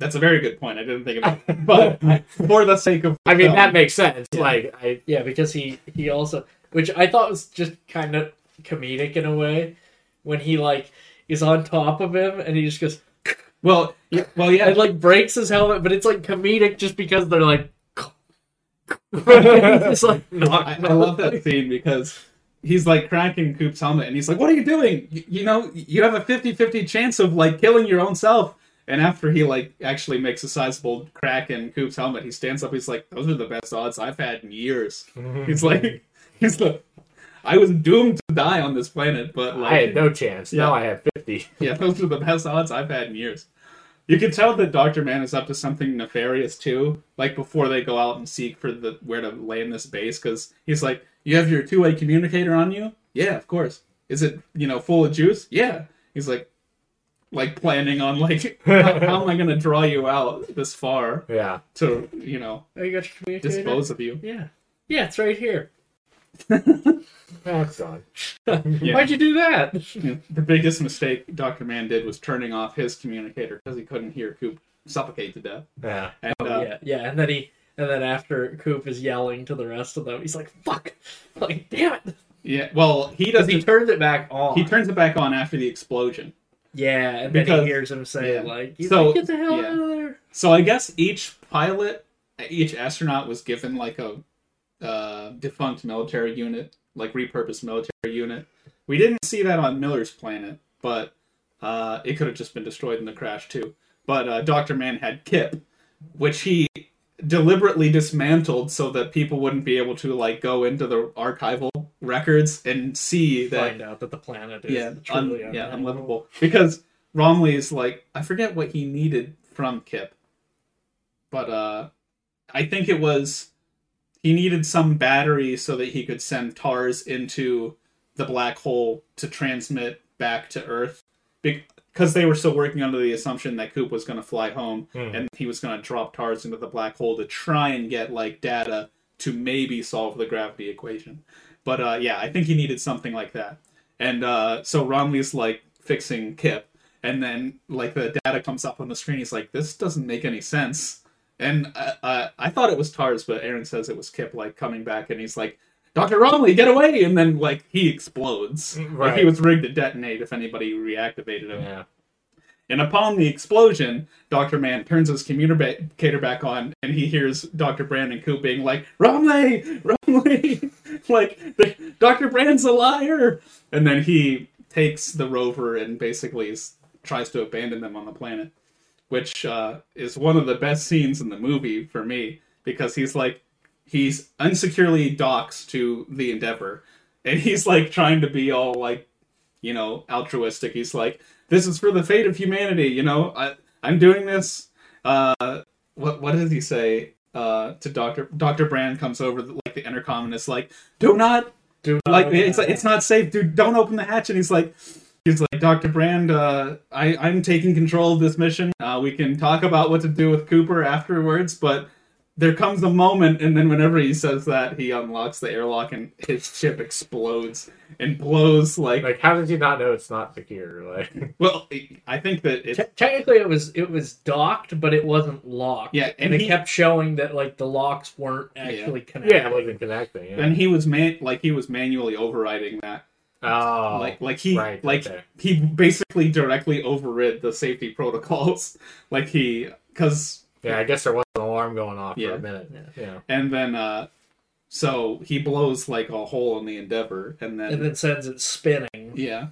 that's a very good point. I didn't think about it, but for the sake of I mean film, that makes sense. Yeah. Like I, Yeah, because he he also, which I thought was just kind of comedic in a way, when he like is on top of him and he just goes well, yeah, well, yeah, and like breaks his helmet, but it's like comedic just because they're like. it's like not. I, I love that scene because he's like cracking Coop's helmet and he's like, "What are you doing? You, you know, you have a 50-50 chance of like killing your own self." And after he like actually makes a sizable crack in Coop's helmet, he stands up. He's like, "Those are the best odds I've had in years." He's like, he's like, I was doomed to die on this planet, but like, I had no chance. Now I have fifty. yeah, those are the best odds I've had in years. You can tell that Doctor Mann is up to something nefarious too. Like before they go out and seek for the where to land this base, because he's like, "You have your two way communicator on you? Yeah, of course. Is it you know full of juice? Yeah." He's like, like planning on like, how, how am I gonna draw you out this far Yeah. to you know Oh, you got your communicator? dispose of you? Yeah, yeah, it's right here. That's done. Yeah. Why'd you do that? The biggest mistake Doctor Mann did was turning off his communicator because he couldn't hear Coop suffocate to death. Yeah. And Oh, uh, yeah, yeah, and then he, and then after Coop is yelling to the rest of them, he's like, "Fuck!" Like, damn it! Yeah, well, he doesn't. he turns it back on. He turns it back on after the explosion. Yeah, and then Because- he hears him say, yeah. "Like, he's So, like, get the hell yeah. out of there!" So I guess each pilot, each astronaut was given like a uh, defunct military unit, like repurposed military unit. We didn't see that on Miller's planet, but uh, it could have just been destroyed in the crash too. But uh, Doctor Mann had Kip, which he deliberately dismantled so that people wouldn't be able to like go into the archival records and see that Find out that the planet is yeah, un, truly yeah, unlivable. Because Romilly is like, I forget what he needed from Kip, but uh, I think it was he needed some battery so that he could send TARS into the black hole to transmit back to Earth. Because they were still working under the assumption that Coop was going to fly home Hmm. and he was going to drop TARS into the black hole to try and get like data to maybe solve the gravity equation. But uh, yeah, I think he needed something like that. And uh, so Romilly's like fixing Kip, and then like the data comes up on the screen. He's like, "This doesn't make any sense." And uh, uh, I thought it was Tars, but Aaron says it was Kip like coming back, and he's like, "Doctor Romilly, get away!" And then like he explodes. Like he was rigged to detonate if anybody reactivated him. Yeah. And upon the explosion, Dr. Mann turns his communicator back on and he hears Dr. Brand and Coop being like, Romilly! Romilly! like, Dr. Brand's a liar! And then he takes the rover and basically tries to abandon them on the planet, which uh, is one of the best scenes in the movie for me because he's like, he's unsecurely docks to the Endeavor and he's like trying to be all like, you know, altruistic. He's like, this is for the fate of humanity. You know, I I'm doing this. Uh, what what does he say? Uh, to Doctor Doctor Brand comes over the, like the intercom and is like, do not Do not like it's that. it's not safe, dude. Don't open the hatch. And he's like. He's like, Dr. Brand, uh, I, I'm taking control of this mission. Uh, we can talk about what to do with Cooper afterwards, but there comes a moment, and then whenever he says that, he unlocks the airlock and his ship explodes and blows like Like, how did you not know it's not secure? Like, well, I think that Te- technically, it was it was docked, but it wasn't locked. Yeah, and, and it kept showing that like the locks weren't actually connected. yeah, it wasn't connecting. Yeah. And he was man, like he was manually overriding that. oh, like, like he, right, like okay. he basically directly overrid the safety protocols. like he, because yeah, I guess there was an alarm going off Yeah. for a minute. Yeah. and then uh, so he blows like a hole in the Endeavor, and then, and then sends it spinning. yeah,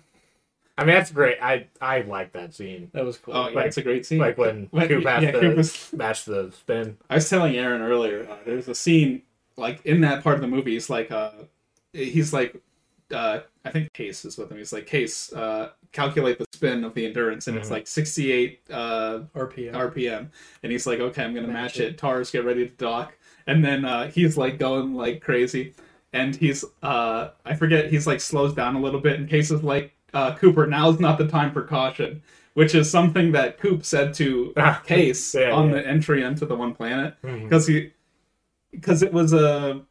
I mean, that's great. I I like that scene. That was cool. oh yeah, Like- it's a great scene. Like when When- Coop has yeah, to Coop match the spin. I was telling Aaron earlier, uh, there's a scene like in that part of the movie, he's like, uh, he's like, uh, I think Case is with him. He's like, Case, uh, calculate the spin of the endurance, and it's Mhm. like 68 uh, RPM. RPM, and he's like, okay, I'm gonna match, Match it. Tars, get ready to dock, and then uh, he's like going like crazy, and he's uh, I forget, he's like slows down a little bit, and Case is like, uh, Cooper, now's not the time for caution. Which is something that Coop said to Case Yeah, on yeah. the entry into the one planet because he because it was a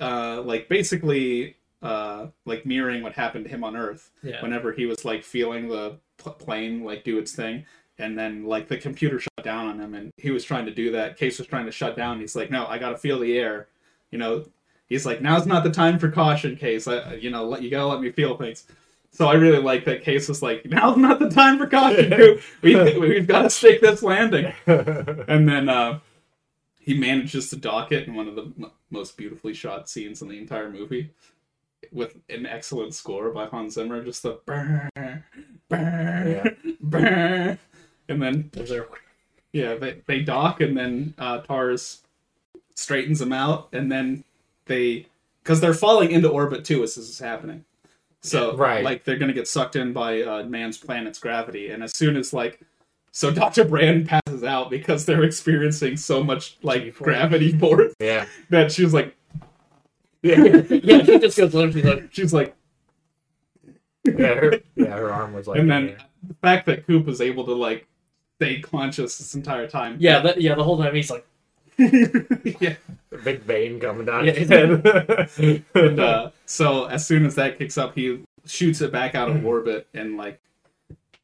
uh like basically uh like mirroring what happened to him on earth Yeah. whenever he was like feeling the pl- plane like do its thing and then like the computer shut down on him and he was trying to do that. Case was trying to shut down. He's like no i gotta feel the air. You know he's like now's not the time for caution case. I, you know let you gotta let me feel things. So I really like that Case was like, now's not the time for caution, Coop. We, we've got to stake this landing. And then uh, he manages to dock it in one of the m- most beautifully shot scenes in the entire movie with an excellent score by Hans Zimmer just the brr, brr, brr. and then there- yeah they, they dock and then uh, Tars straightens them out and then they because they're falling into orbit too as this is happening so Right. like they're gonna get sucked in by uh, Mann's planet's gravity and as soon as like so Dr. Brand passes out because they're experiencing so much like G-force. gravity force yeah. that she was like Yeah. yeah, she just goes limp. She's like, she's like Yeah, her, yeah, her arm was like. and then the the fact that Coop was able to like stay conscious this entire time. yeah, that, yeah. The whole time he's like, yeah. The big vein coming down Yeah. his head. And uh, so as soon as that kicks up, he shoots it back out of orbit and like,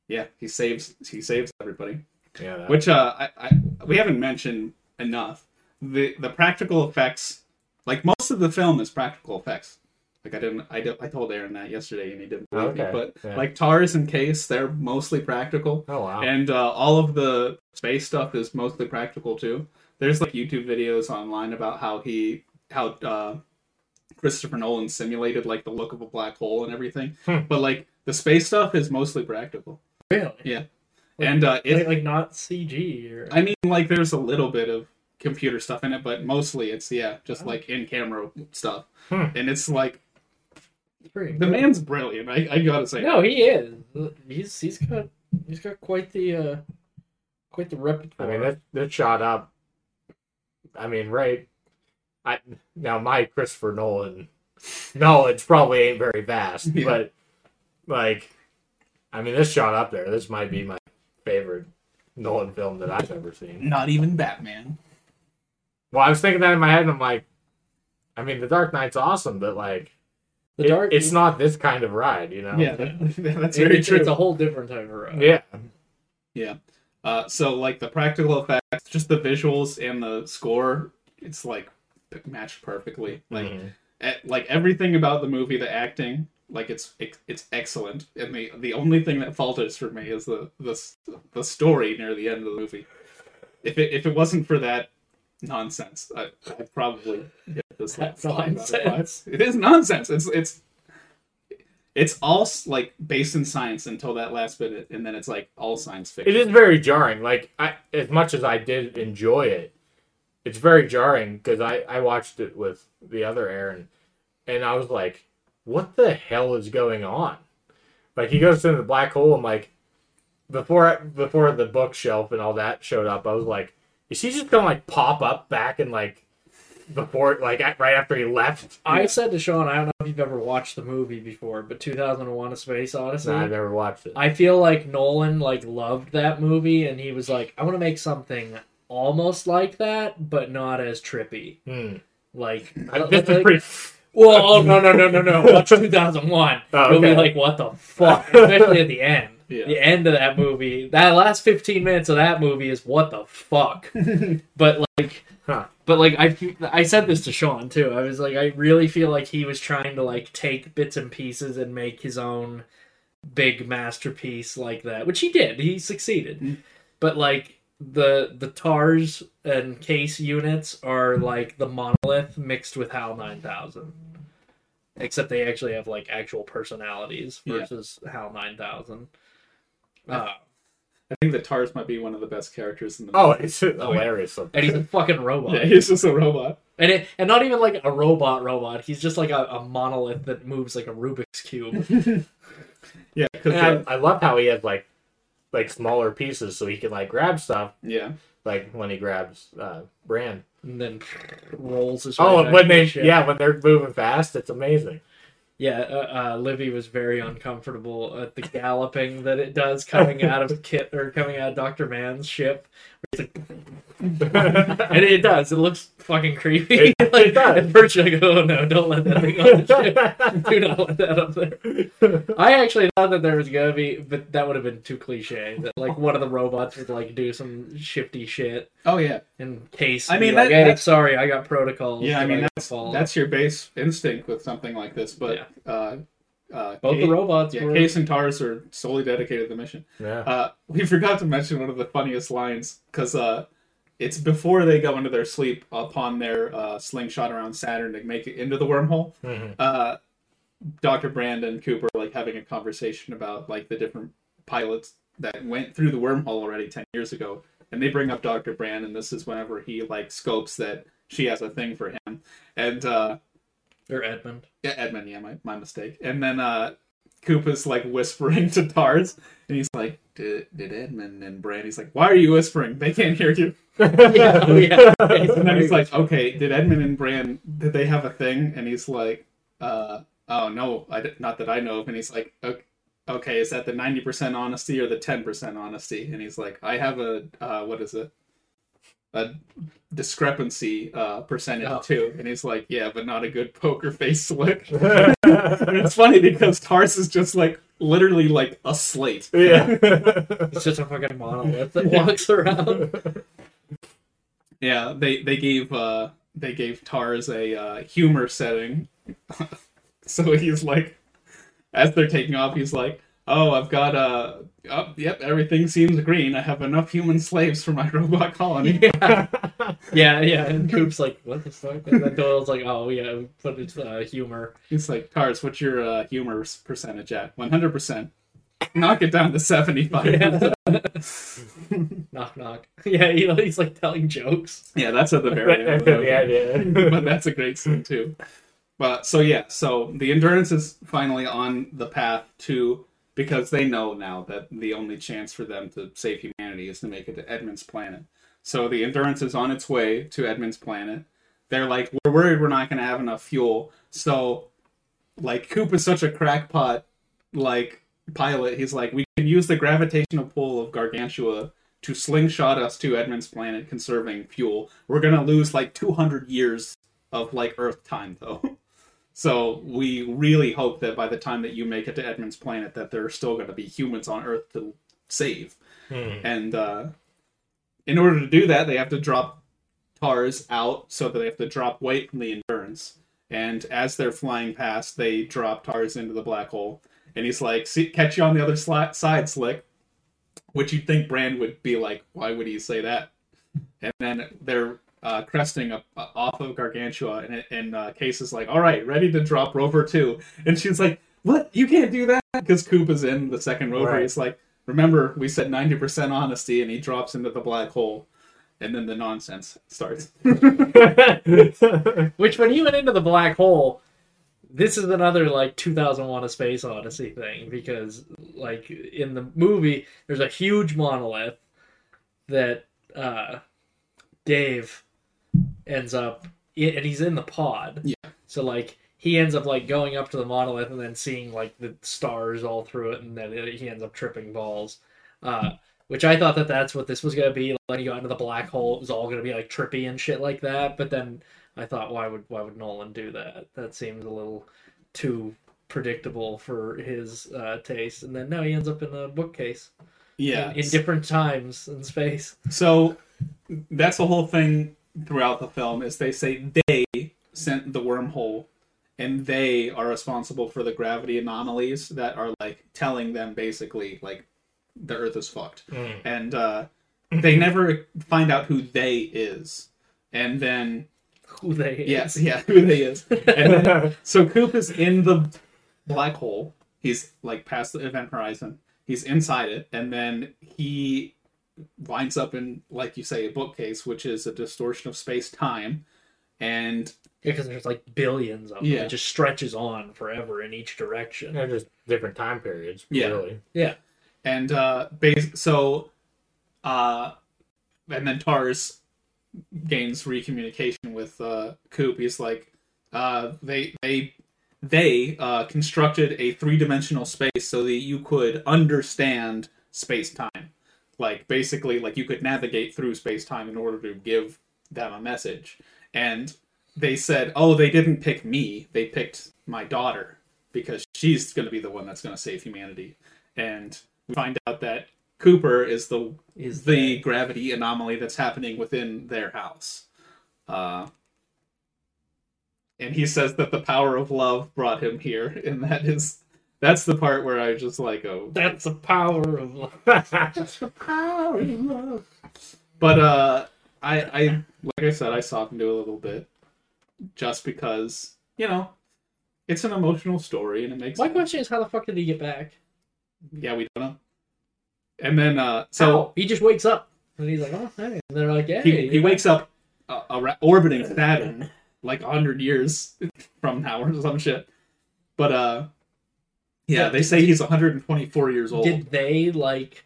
yeah, he saves he saves everybody. yeah, that- Which uh, I, I we haven't mentioned enough. The the practical effects, like most of the film, is practical effects. Like I didn't, I, did, I told Aaron that yesterday, and he didn't believe Okay, me. But yeah. like Tars and Case, they're mostly practical. oh wow. and uh, all of the space stuff is mostly practical too. There's like YouTube videos online about how he how uh, Christopher Nolan simulated like the look of a black hole and everything, Hmm. but like the space stuff is mostly practical. really? Yeah, and uh, it, Like, like not CG or. I mean like there's a little bit of computer stuff in it, but mostly it's yeah just Oh. like in camera stuff, Hmm. and it's like pretty the good. man's brilliant. I, I gotta say, No, he is. He's he's got he's got quite the uh quite the repertoire. I mean, that that shot up. I mean, right. I now my Christopher Nolan knowledge probably ain't very vast, Yeah. but like, I mean, this shot up there. This might be my favorite Nolan film that I've ever seen. not even Batman. Well, I was thinking that in my head, and I'm like, I mean, The Dark Knight's awesome, but like, the it- dark. it's not this kind of ride, you know? Yeah, that, that's very it's, true. it's a whole different type of ride. yeah. Yeah. Uh, so like the practical effects, just the visuals and the score, it's like matched perfectly. Like Mhm. e- like everything about the movie, the acting, like it's it's, it's excellent. And the the only thing that falters for me is the the the story near the end of the movie. If it if it wasn't for that nonsense, I I'd probably hit this like That's five out of five. nonsense. It is nonsense. It's it's it's all like based in science until that last bit, and then it's like all science fiction. It is very jarring. Like, I as much as I did enjoy it, it's very jarring because I I watched it with the other Aaron, and I was like, what the hell is going on? Like, he goes into the black hole. and like, before before the bookshelf and all that showed up, I was like, is he just gonna like pop up back and like before like right after he left? I said to Sean, I don't know if you've ever watched the movie before, but 2001: A Space Odyssey. Nah, I've never watched it. I feel like Nolan like loved that movie, and he was like, I want to make something almost like that, but not as trippy. Hmm. Like, I- like- is pretty. well, oh no, no, no, no, no. Watch 2001. Oh, You'll be like, what the fuck? Especially at the end. Yeah. The end of that movie, that last 15 minutes of that movie is what the fuck. but like, Huh. but like I, fe- I said this to Sean too. I was like, I really feel like he was trying to like take bits and pieces and make his own big masterpiece like that, which he did. He succeeded. Mm. But like the the tars and case units are like the monolith mixed with HAL 9000. Except they actually have like actual personalities Yeah. versus HAL 9000. Uh, I think that Tars might be one of the best characters in the movie. Oh, it's hilarious. And he's a fucking robot. yeah, he's just a robot. And it, and not even like a robot robot. He's just like a, a monolith that moves like a Rubik's cube. Yeah, because And I, I love how he has like like smaller pieces so he can like grab stuff yeah, like when he grabs uh Brand. and then rolls his Oh, way and back when they the yeah when they're moving fast, it's amazing. Yeah, uh, uh, Livy was very uncomfortable at the galloping that it does coming out of Kit or coming out of Doctor Mann's ship. It's like- and it does. It looks fucking creepy. It- like, it does. At first, like, "Oh no, don't let that thing on the ship. Do not let that up there." I actually thought that there was gonna be, but that would have been too cliche. That like one of the robots would like do some shifty shit oh yeah, in case. I be mean, like, hey, that- sorry, I got protocols. yeah. I mean, gotta that's follow." that's your base instinct with something like this. But uh, uh, both Kate- the robots yeah, were. Case and Tars are solely dedicated to the mission. yeah. Uh, we forgot to mention one of the funniest lines because uh, it's before they go into their sleep upon their uh, slingshot around Saturn to make it into the wormhole. Mhm. Uh, Dr. Brand and Cooper like having a conversation about like the different pilots that went through the wormhole already ten years ago, and they bring up Dr. Brand, and this is whenever he like scopes that she has a thing for him, and uh, or Edmund. yeah, Edmund, yeah, my, my mistake. And then uh Cooper's like whispering to Tars, and he's like, did, did Edmund and Brandy's like, why are you whispering? They can't hear you. yeah, oh, yeah. And then he's like, okay, did Edmund and Brand, did they have a thing? And he's like, uh, oh no, I, di- not that I know of. And he's like, okay, okay, is that the 90% honesty or the 10% honesty? And he's like, I have a, uh, what is it? A discrepancy uh, percentage Oh. too. And he's like, yeah, but not a good poker face look. It's funny because Tars is just like literally like a slate. yeah. It's just a fucking monolith that walks around. Yeah, they they gave uh they gave Tars a uh, humor setting, so he's like, as they're taking off, he's like, "Oh, I've got uh, oh, yep, everything seems green. I have enough human slaves for my robot colony." Yeah. yeah, yeah. And Coop's like, what the fuck? And then Doyle's like, oh, yeah, put its uh, humor. He's like, "Tars, what's your uh, humor percentage at? One hundred percent. Knock it down to seventy-five. Yeah. knock, knock. Yeah, you know, he's like telling jokes. yeah, that's at the very end. of the movie. yeah, yeah. but that's a great scene too. But so yeah, so the endurance is finally on the path to because they know now that the only chance for them to save humanity is to make it to Edmund's planet. So the endurance is on its way to Edmund's planet. They're like, we're worried we're not going to have enough fuel. So, like, Coop is such a crackpot, like pilot. He's like, we can use the gravitational pull of Gargantua to slingshot us to Edmund's planet, conserving fuel. We're gonna lose like 200 years of like Earth time, though. so we really hope that by the time that you make it to Edmund's planet, that there are still gonna be humans on Earth to save. Hmm. And uh, in order to do that, they have to drop Tars out, so that they have to drop weight from the endurance. And as they're flying past, they drop Tars into the black hole. And he's like, See, "Catch you on the other sli- side, Slick." Which you'd think Brand would be like, "Why would he say that?" And then they're uh, cresting up uh, off of Gargantua, and, it- and uh, Case is like, "All right, ready to drop Rover 2. And she's like, "What? You can't do that!" Because Coop is in the second Rover. Right. He's like, "Remember, we said ninety percent honesty," and he drops into the black hole, and then the nonsense starts. Which, when he went into the black hole, this is another like 2001: A Space Odyssey thing because, like, in the movie, there's a huge monolith that uh, Dave ends up, and he's in the pod. Yeah. So like he ends up like going up to the monolith and then seeing like the stars all through it, and then he ends up tripping balls. Uh, which I thought that that's what this was gonna be. Like he got into the black hole, it was all gonna be like trippy and shit like that. But then I thought, why would why would Nolan do that? That seems a little too predictable for his uh, taste. And then no, he ends up in a bookcase. yeah, in, in different times and space. So that's the whole thing throughout the film is they say they sent the wormhole and they are responsible for the gravity anomalies that are like telling them basically like the earth is fucked. Hmm. and uh they never find out who they is. And then Who they is. yes yeah who they is. And then so coop is in the black hole. He's like past the event horizon. He's inside it, and then he winds up in, like you say, a bookcase, which is a distortion of space time, and because there's like billions of them. Yeah. It just stretches on forever in each direction. They're just different time periods. Yeah. Really. Yeah. and uh base so uh and then tars gains recommunication with uh coop he's like uh they they they uh constructed a three-dimensional space so that you could understand space-time like basically like you could navigate through space-time in order to give them a message. And they said oh they didn't pick me. They picked my daughter because she's going to be the one that's going to save humanity. And we find out that Cooper is the Is the gravity anomaly that's happening within their house. Uh, and he says that the power of love brought him here, and that is that's the part where I just like oh That's the power of love. that's the power of love. But uh, I I like I said I softened it a little bit, just because you know it's an emotional story and it makes My sense. question is, how the fuck did he get back? yeah we don't know. And then uh, so So he just wakes up and he's like, "Oh, hey," and they're like, "Yeah." he, he wakes up uh, ar- orbiting Saturn like a hundred years from now or some shit. But uh, yeah, Yeah, they say he's 124 years old. Did they like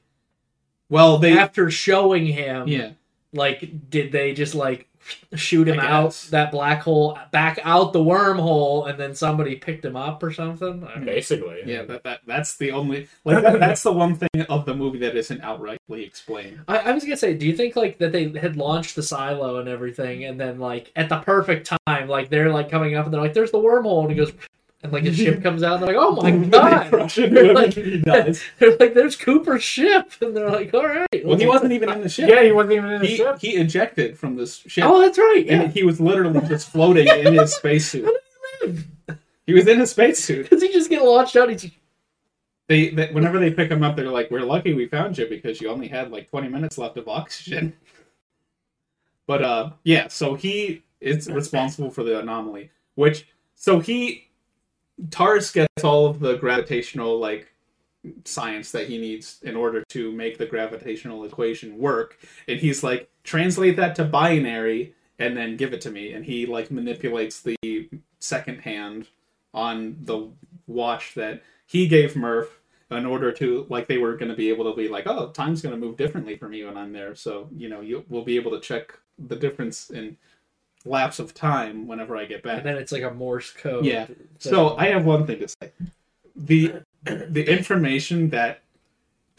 well, they after showing him? yeah Like, did they just like shoot him out that black hole, back out the wormhole, and then somebody picked him up or something? I don't. Basically. yeah that, that that's the only like that, that's the one thing of the movie that isn't outrightly explained. I, I was gonna say, do you think like that they had launched the silo and everything, and then like at the perfect time, like they're like coming up and they're like, "There's the wormhole," and he goes, and like his ship comes out, and they're like, "Oh my god!" crush into They're like, and they're like, "There's Cooper's ship," and they're like, "All right." Well, he wasn't even in the ship. Yeah, he wasn't even in the he, ship. he ejected from this ship, Oh, that's right. Yeah. and he was literally just floating in his spacesuit. He was in his spacesuit. Does he just get launched out? He's they, they whenever they pick him up they're like we're lucky we found you because you only had like 20 minutes left of oxygen but uh yeah so he is responsible for the anomaly which so he tars gets all of the gravitational like science that he needs in order to make the gravitational equation work and he's like translate that to binary and then give it to me. And he like manipulates the second hand on the watch that he gave Murph in order to like they were going to be able to be like oh time's going to move differently for me when I'm there so you know you will be able to check the difference in lapse of time whenever I get back and then it's like a Morse code. yeah. So I have one thing to say. The the information that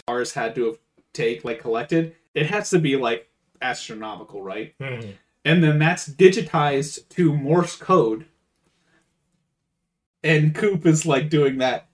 Tars had to have take like collected, it has to be like astronomical, right? Mhm. And then that's digitized to Morse code. And Coop is like doing that.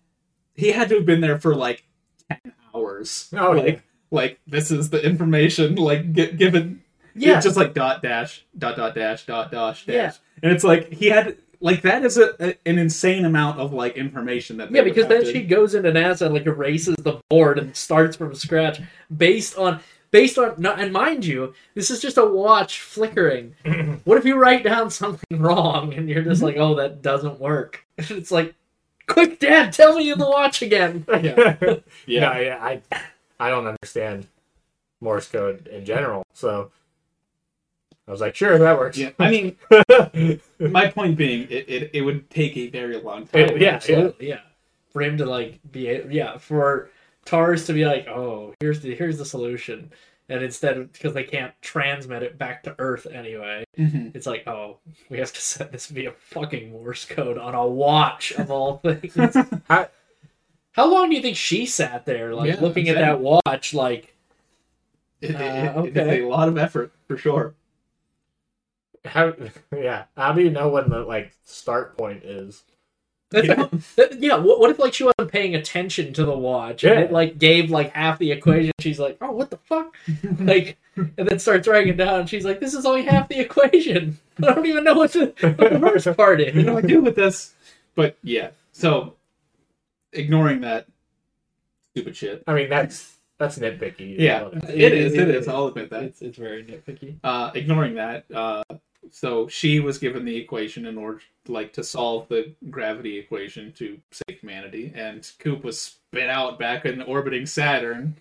He had to have been there for like ten hours. Oh, like, yeah. like this is the information like gi- given yeah, it's just like dot dash dot dot dash dot dash dash Yeah. and it's like he had like that is a, a- an insane amount of like information that they Yeah, because then to- she goes into NASA and like erases the board and starts from scratch based on based on no, and mind you, this is just a watch flickering. what if you write down something wrong and you're just mm-hmm. like, oh, that doesn't work? It's like, quick, Dad, tell me the watch again. yeah yeah No, yeah, I, I don't understand Morse code in general. So I was like, sure, that works. yeah i mean my point being it, it, it would take a very long time It- yeah, Absolutely, yeah. For him to like be, yeah, for Tars to be like, oh, here's the here's the solution, and instead because they can't transmit it back to Earth anyway, Mhm. it's like, oh, we have to set this via fucking Morse code on a watch of all things. I- How long do you think she sat there, like Yeah, looking at that watch, like, It, it, Uh, it- it's okay. a lot of effort for sure How, yeah. How do you know when the like start point is? Yeah. That- yeah, what, what if like she wasn't paying attention to the watch and Yeah. it like gave like half the equation? She's like, oh, what the fuck? like, and then starts writing it down. And she's like, this is only half the equation. I don't even know what the, what the first part is. what do I do with this? But yeah, so ignoring that stupid shit. I mean, that's that's nitpicky. Yeah, It- it is. it It is. is. I'll admit that. It's it's very nitpicky. Uh, ignoring that, uh, so she was given the equation in order like to solve the gravity equation to save humanity and coop was spit out back in orbiting saturn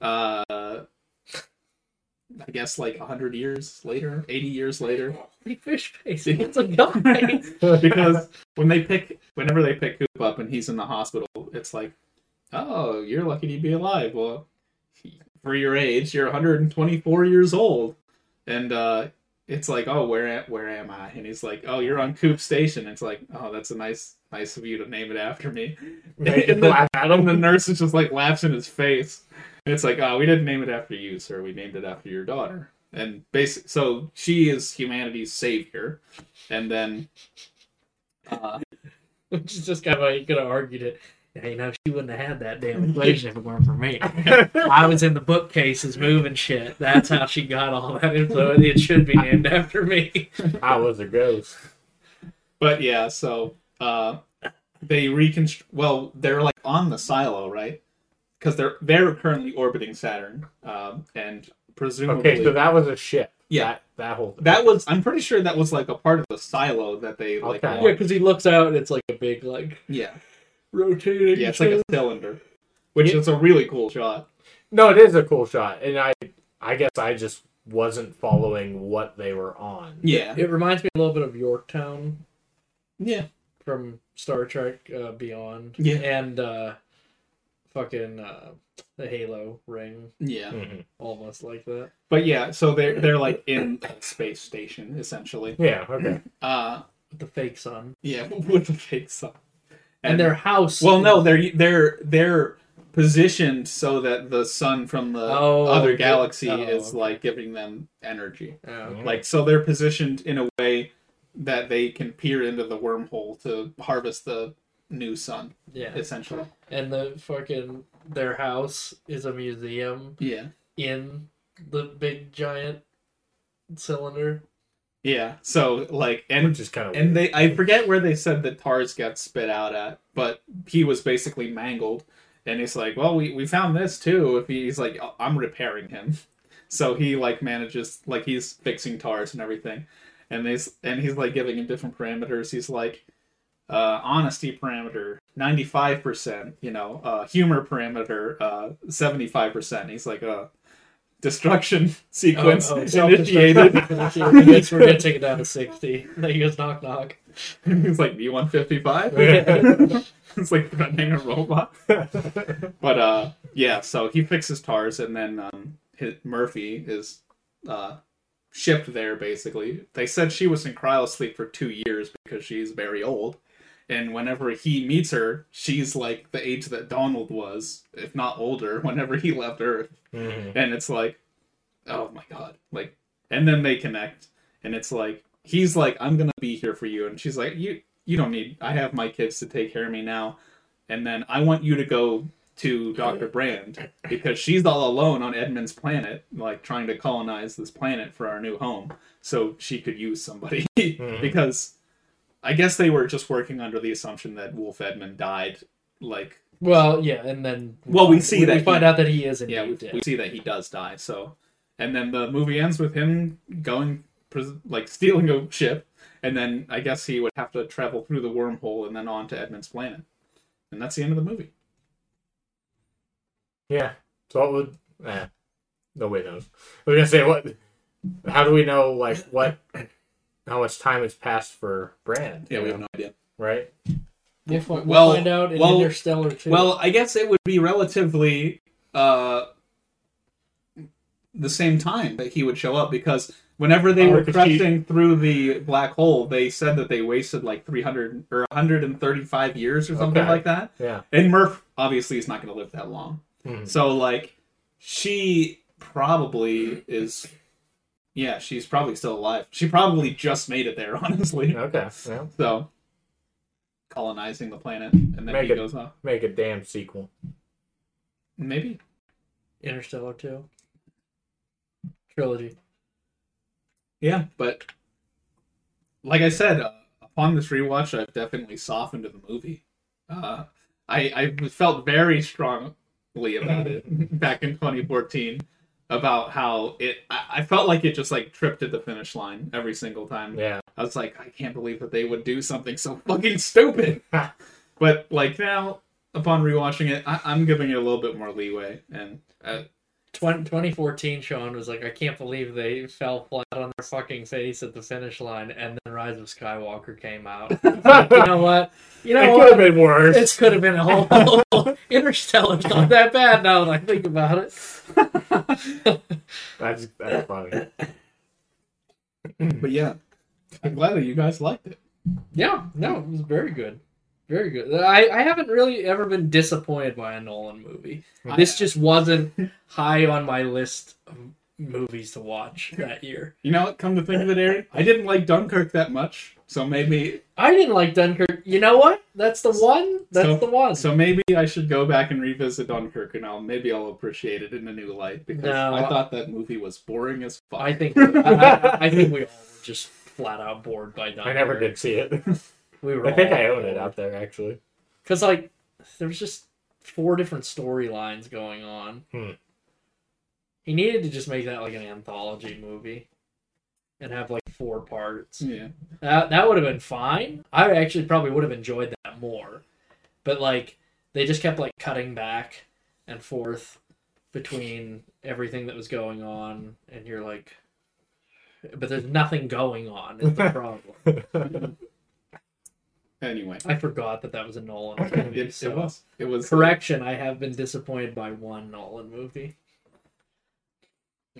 uh i guess like 100 years later 80 years later fish face. It's a guy. because when they pick whenever they pick coop up and he's in the hospital it's like oh you're lucky to be alive well for your age you're 124 years old and uh it's like, oh, where am, where am I? And he's like, oh, you're on Coop Station. It's like, oh, that's a nice nice of you to name it after me. Make And the, laugh at and him. the nurse is just like laughs in his face. And it's like, oh, we didn't name it after you, sir. We named it after your daughter. And basic, so she is humanity's savior. And then, uh, Which is just kind of like you could have argued it. Yeah, you know, she wouldn't have had that damn equation if it weren't for me. I was in the bookcases moving shit. That's how she got all that info. It should be named after me. I was a ghost. but yeah, so uh, they reconstruct. Well, they're like on the silo, right? Because they're they're currently orbiting Saturn, um, and presumably Okay, so that was a ship. Yeah. That, that whole That was I'm pretty sure that was like a part of the silo that they like Okay. Yeah, because he looks out and it's like a big, like, yeah rotating. yeah it's like a cylinder which Yeah. is a really cool shot No, it is a cool shot, and I I guess I just wasn't following what they were on. yeah It reminds me a little bit of Yorktown yeah from Star Trek uh, Beyond. Yeah. And uh, fucking uh, the Halo ring, yeah Mhm. almost like that. but yeah so they're they're like in a space station essentially Yeah. Okay. uh With the fake sun. yeah with the fake sun And, their house. well no they're they're they're positioned so that the sun from the Oh, other galaxy Oh, is okay. like giving them energy oh, mm-hmm. Yeah. like so they're positioned in a way that they can peer into the wormhole to harvest the new sun yeah. essentially And the fucking their house is a museum yeah in the big giant cylinder. Yeah so like and Which is kind of and they i forget where they said that tars got spit out at but he was basically mangled. And he's like well we, we found this too. If he's like "Oh, i'm repairing him. So he like manages like he's fixing tars and everything. And they and he's like giving him different parameters. He's like uh, honesty parameter 95% you know uh, humor parameter uh, 75% he's like uh, destruction sequence Oh, oh, initiated thinks we're gonna take it down to sixty. Then he goes knock knock. He's like, "Do you want 55?" It's like threatening a robot. But uh, yeah. So he fixes Tars, and then um, his, Murphy is uh, shipped there. Basically, they said she was in cryosleep for two years because she's very old. And whenever he meets her, she's like the age that Donald was, if not older, whenever he left Earth. Mhm. and it's like oh my god. Like and then they connect. And it's like he's like i'm gonna be here for you. And she's like you you don't need i have my kids to take care of me now. And then i want you to go to dr brand because she's all alone on edmund's planet like trying to colonize this planet for our new home so she could use somebody. Because i guess they were just working under the assumption that wolf edmund died like Well, yeah, and then Well, we see we, that we find he- out that he is indeed yeah, we, dead. we see that he does die. So, and then the movie ends with him going, like stealing a ship, and then I guess he would have to travel through the wormhole and then on to Edmund's planet, and that's the end of the movie. Yeah. So what would? Eh, nobody knows. I was gonna say what? How do we know like what? How much time has passed for Brand? Yeah, we have no idea. Right. We'll, fi- we'll Well- find out in well- Interstellar too. Well, I guess it would be relatively uh, the same time that he would show up because whenever they Oh, were because he- through the black hole, they said that they wasted like 300 or 135 years or something Okay. like that. Yeah. And Murph obviously is not going to live that long. Mhm. So like she probably is yeah, she's probably still alive. She probably just made it there, honestly. Okay. Yeah. So colonizing the planet and then Make he it- goes off. Make a damn sequel. Maybe. Interstellar two. Trilogy. Yeah, but like I said, uh, upon this rewatch, I've definitely softened to the movie. Uh, I I felt very strongly about it back in 2014. About how it. I, felt like it just like tripped at the finish line every single time. Yeah. I was like, I can't believe that they would do something so fucking stupid. but like now, upon rewatching it, I, I'm giving it a little bit more leeway, and uh, 20, 2014 Sean was like, I can't believe they fell flat on their fucking face at the finish line, and then Rise of Skywalker came out. you know what? You know it could have been worse. it could have been a whole Interstellar's not that bad now that I think about it. That's that's funny. but yeah, I'm glad that you guys liked it. Yeah, no, it was very good. Very good. I, I haven't really ever been disappointed by a Nolan movie. This just wasn't high on my list of movies to watch that year. You know what? Come to think of it, Aaron, I didn't like Dunkirk that much, so maybe I didn't like Dunkirk. You know what? That's the one. That's So- the one. so maybe I should go back and revisit Dunkirk, and I'll maybe I'll appreciate it in a new light because No, I I- thought that movie was boring as fuck. I think I, I, I think we all were just flat out bored by Dunkirk. I never did see it. We were. I think I own it out there actually. Because, like, there was just four different storylines going on. Hmm. He needed to just make that like an anthology movie and have like four parts. yeah. That, that would have been fine. I actually probably would have enjoyed that more. But, like, they just kept like cutting back and forth between everything that was going on, and you're like, but there's nothing going on, is the problem. Anyway, I forgot that that was a Nolan movie. it, so. it was it was Correction, I have been disappointed by one Nolan movie.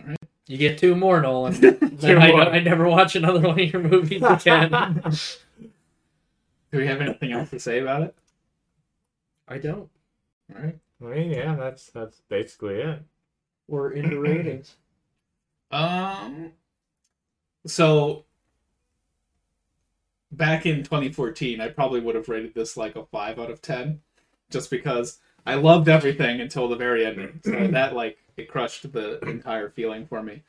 Alright. You get two more Nolan. then I, more. I never watch another one of your movies again. Do we have anything else to say about it? I don't. All right. I mean, yeah, that's that's basically it. We're into ratings. Um. So back in 2014, I probably would have rated this like a five out of ten, just because I loved everything until the very ending. So that like it crushed the entire feeling for me.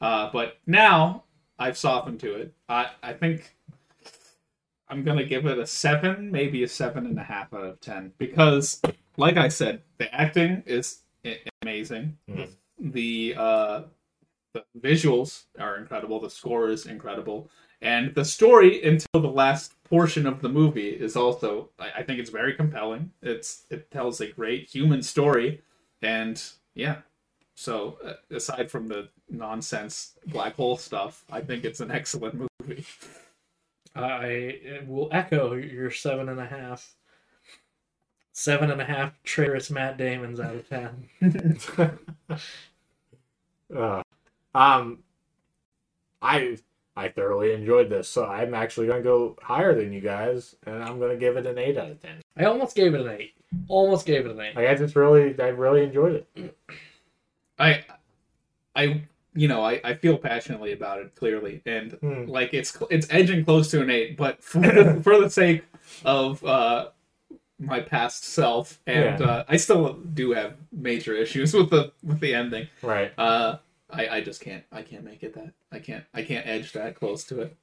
Uh, but now I've softened to it. I I think I'm gonna give it a seven, maybe a seven and a half out of ten, because like I said, the acting is amazing. Mhm. The uh, the visuals are incredible. The score is incredible, and the story until the last portion of the movie is also. I, I think it's very compelling. It's it tells a great human story, and yeah. So uh, aside from the nonsense black hole stuff, I think it's an excellent movie. I will echo your seven and a half. Seven and a half traitorous Matt Damons out of ten. Uh, um, I I thoroughly enjoyed this, so I'm actually gonna go higher than you guys, and I'm gonna give it an eight out of ten. I almost gave it an eight. Almost gave it an eight. Like I just really, I really enjoyed it. I, I, you know, I, I feel passionately about it clearly, and Hmm. like it's it's edging close to an eight, but for the, for the sake of uh, my past self, and Yeah. uh, I still do have major issues with the with the ending. Right. Uh, I I just can't I can't make it that I can't I can't edge that close to it.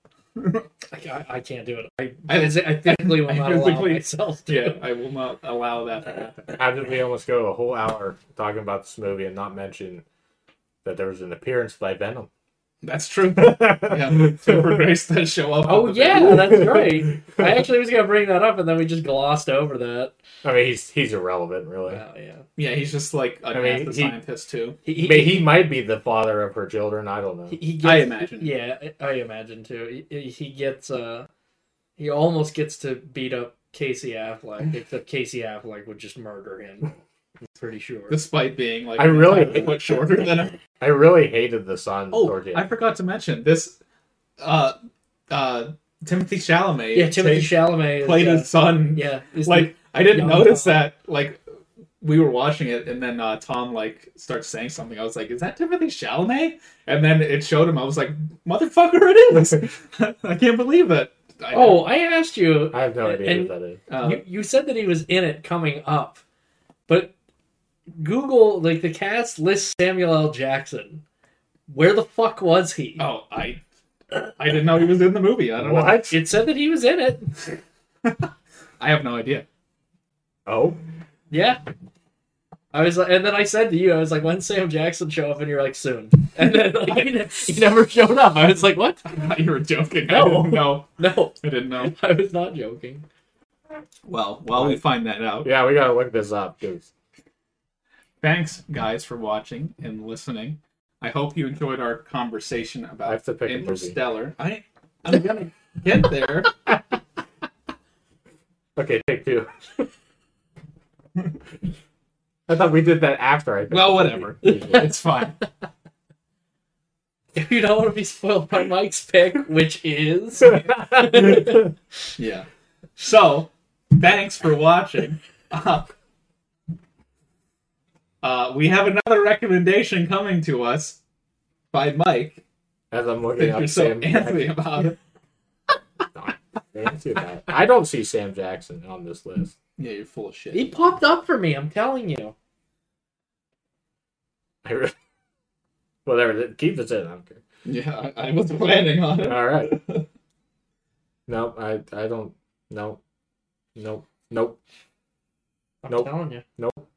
I, I, I can't do it. I, I- I, I physically will I not allow physically- myself to. Yeah, I will not allow that to happen. How did we almost go a whole hour talking about this movie and not mention that there was an appearance by Venom? That's true. Yeah, Topher Grace does show up. Oh yeah, very- that's right. I actually was gonna bring that up, and then we just glossed over that. I mean, he's he's irrelevant, really. Wow, yeah. Yeah, he's just like a I mean, NASA he- scientist too. He, he, But he might be the father of her children. I don't know. he, he gets, I imagine. Yeah, I imagine too. He, he gets uh, he almost gets to beat up Casey Affleck, except Casey Affleck would just murder him. I'm pretty sure. despite being like I really- a foot shorter than him. I really hated the son Oh, I forgot to mention this. Uh, uh, Timothy Chalamet. yeah, Timothy played- Chalamet played uh, his son. Yeah, like I didn't notice Tom. that. Like we were watching it, and then uh, Tom like starts saying something. I was like, "Is that Timothy Chalamet?" And then it showed him. I was like, "Motherfucker, it is!" I can't believe it. I Oh, I asked you. I have no idea and- what that is. uh, you, you said that he was in it coming up, but Google like the cast lists Samuel L. Jackson. Where the fuck was he? oh, I, I didn't know he was in the movie. I don't know. What? It said that he was in it. I have no idea. Oh, Yeah, I was like, and then I said to you, I was like, when Sam Jackson show up? And you're like, soon. And then like, he, ne- he never showed up. I was like, what? I thought you were joking. No. I didn't know. No, I didn't know. I was not joking. Well, while we find that out, Yeah, we gotta look this up, dudes. Thanks guys for watching and listening. I hope you enjoyed our conversation I about have to pick. Interstellar. I I'm gonna get there. Okay, take two. I thought we did that after I. Well, whatever. It's fine. If you don't want to be spoiled by Mike's pick, which is Yeah. So, thanks for watching. Uh, uh, we have another recommendation coming to us by Mike. As I'm looking Think up you're so Sam antsy Jackson. about it. Antsy about. I don't see Sam Jackson on this list. Yeah, you're full of shit. he popped up for me. I'm telling you. I re- Whatever, keep this in. I don't care. Yeah, I, I was planning on it. All right. No, I I don't. No. Nope. Nope. I'm Nope. telling you. Nope.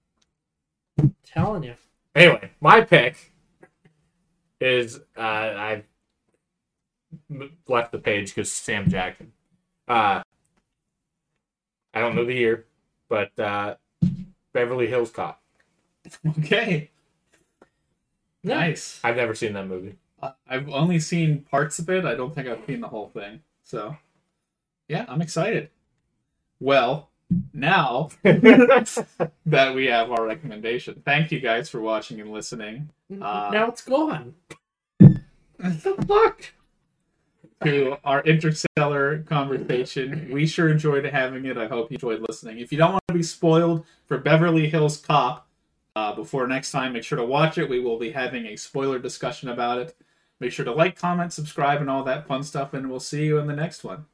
I'm telling you. Anyway, my pick is uh, I m- left the page because Sam Jackson. Uh, I don't know the year, but uh, Beverly Hills Cop. Okay. Nice. I've never seen that movie. I've only seen parts of it. I don't think I've seen the whole thing. So, yeah, I'm excited. Well, now that we have our recommendation, thank you guys for watching and listening Uh, now it's gone. the fuck? to our interstellar conversation. We sure enjoyed having it. I hope you enjoyed listening. If you don't want to be spoiled for Beverly Hills Cop uh, before next time, make sure to watch it. We will be having a spoiler discussion about it. Make sure to like, comment, subscribe, and all that fun stuff, and we'll see you in the next one.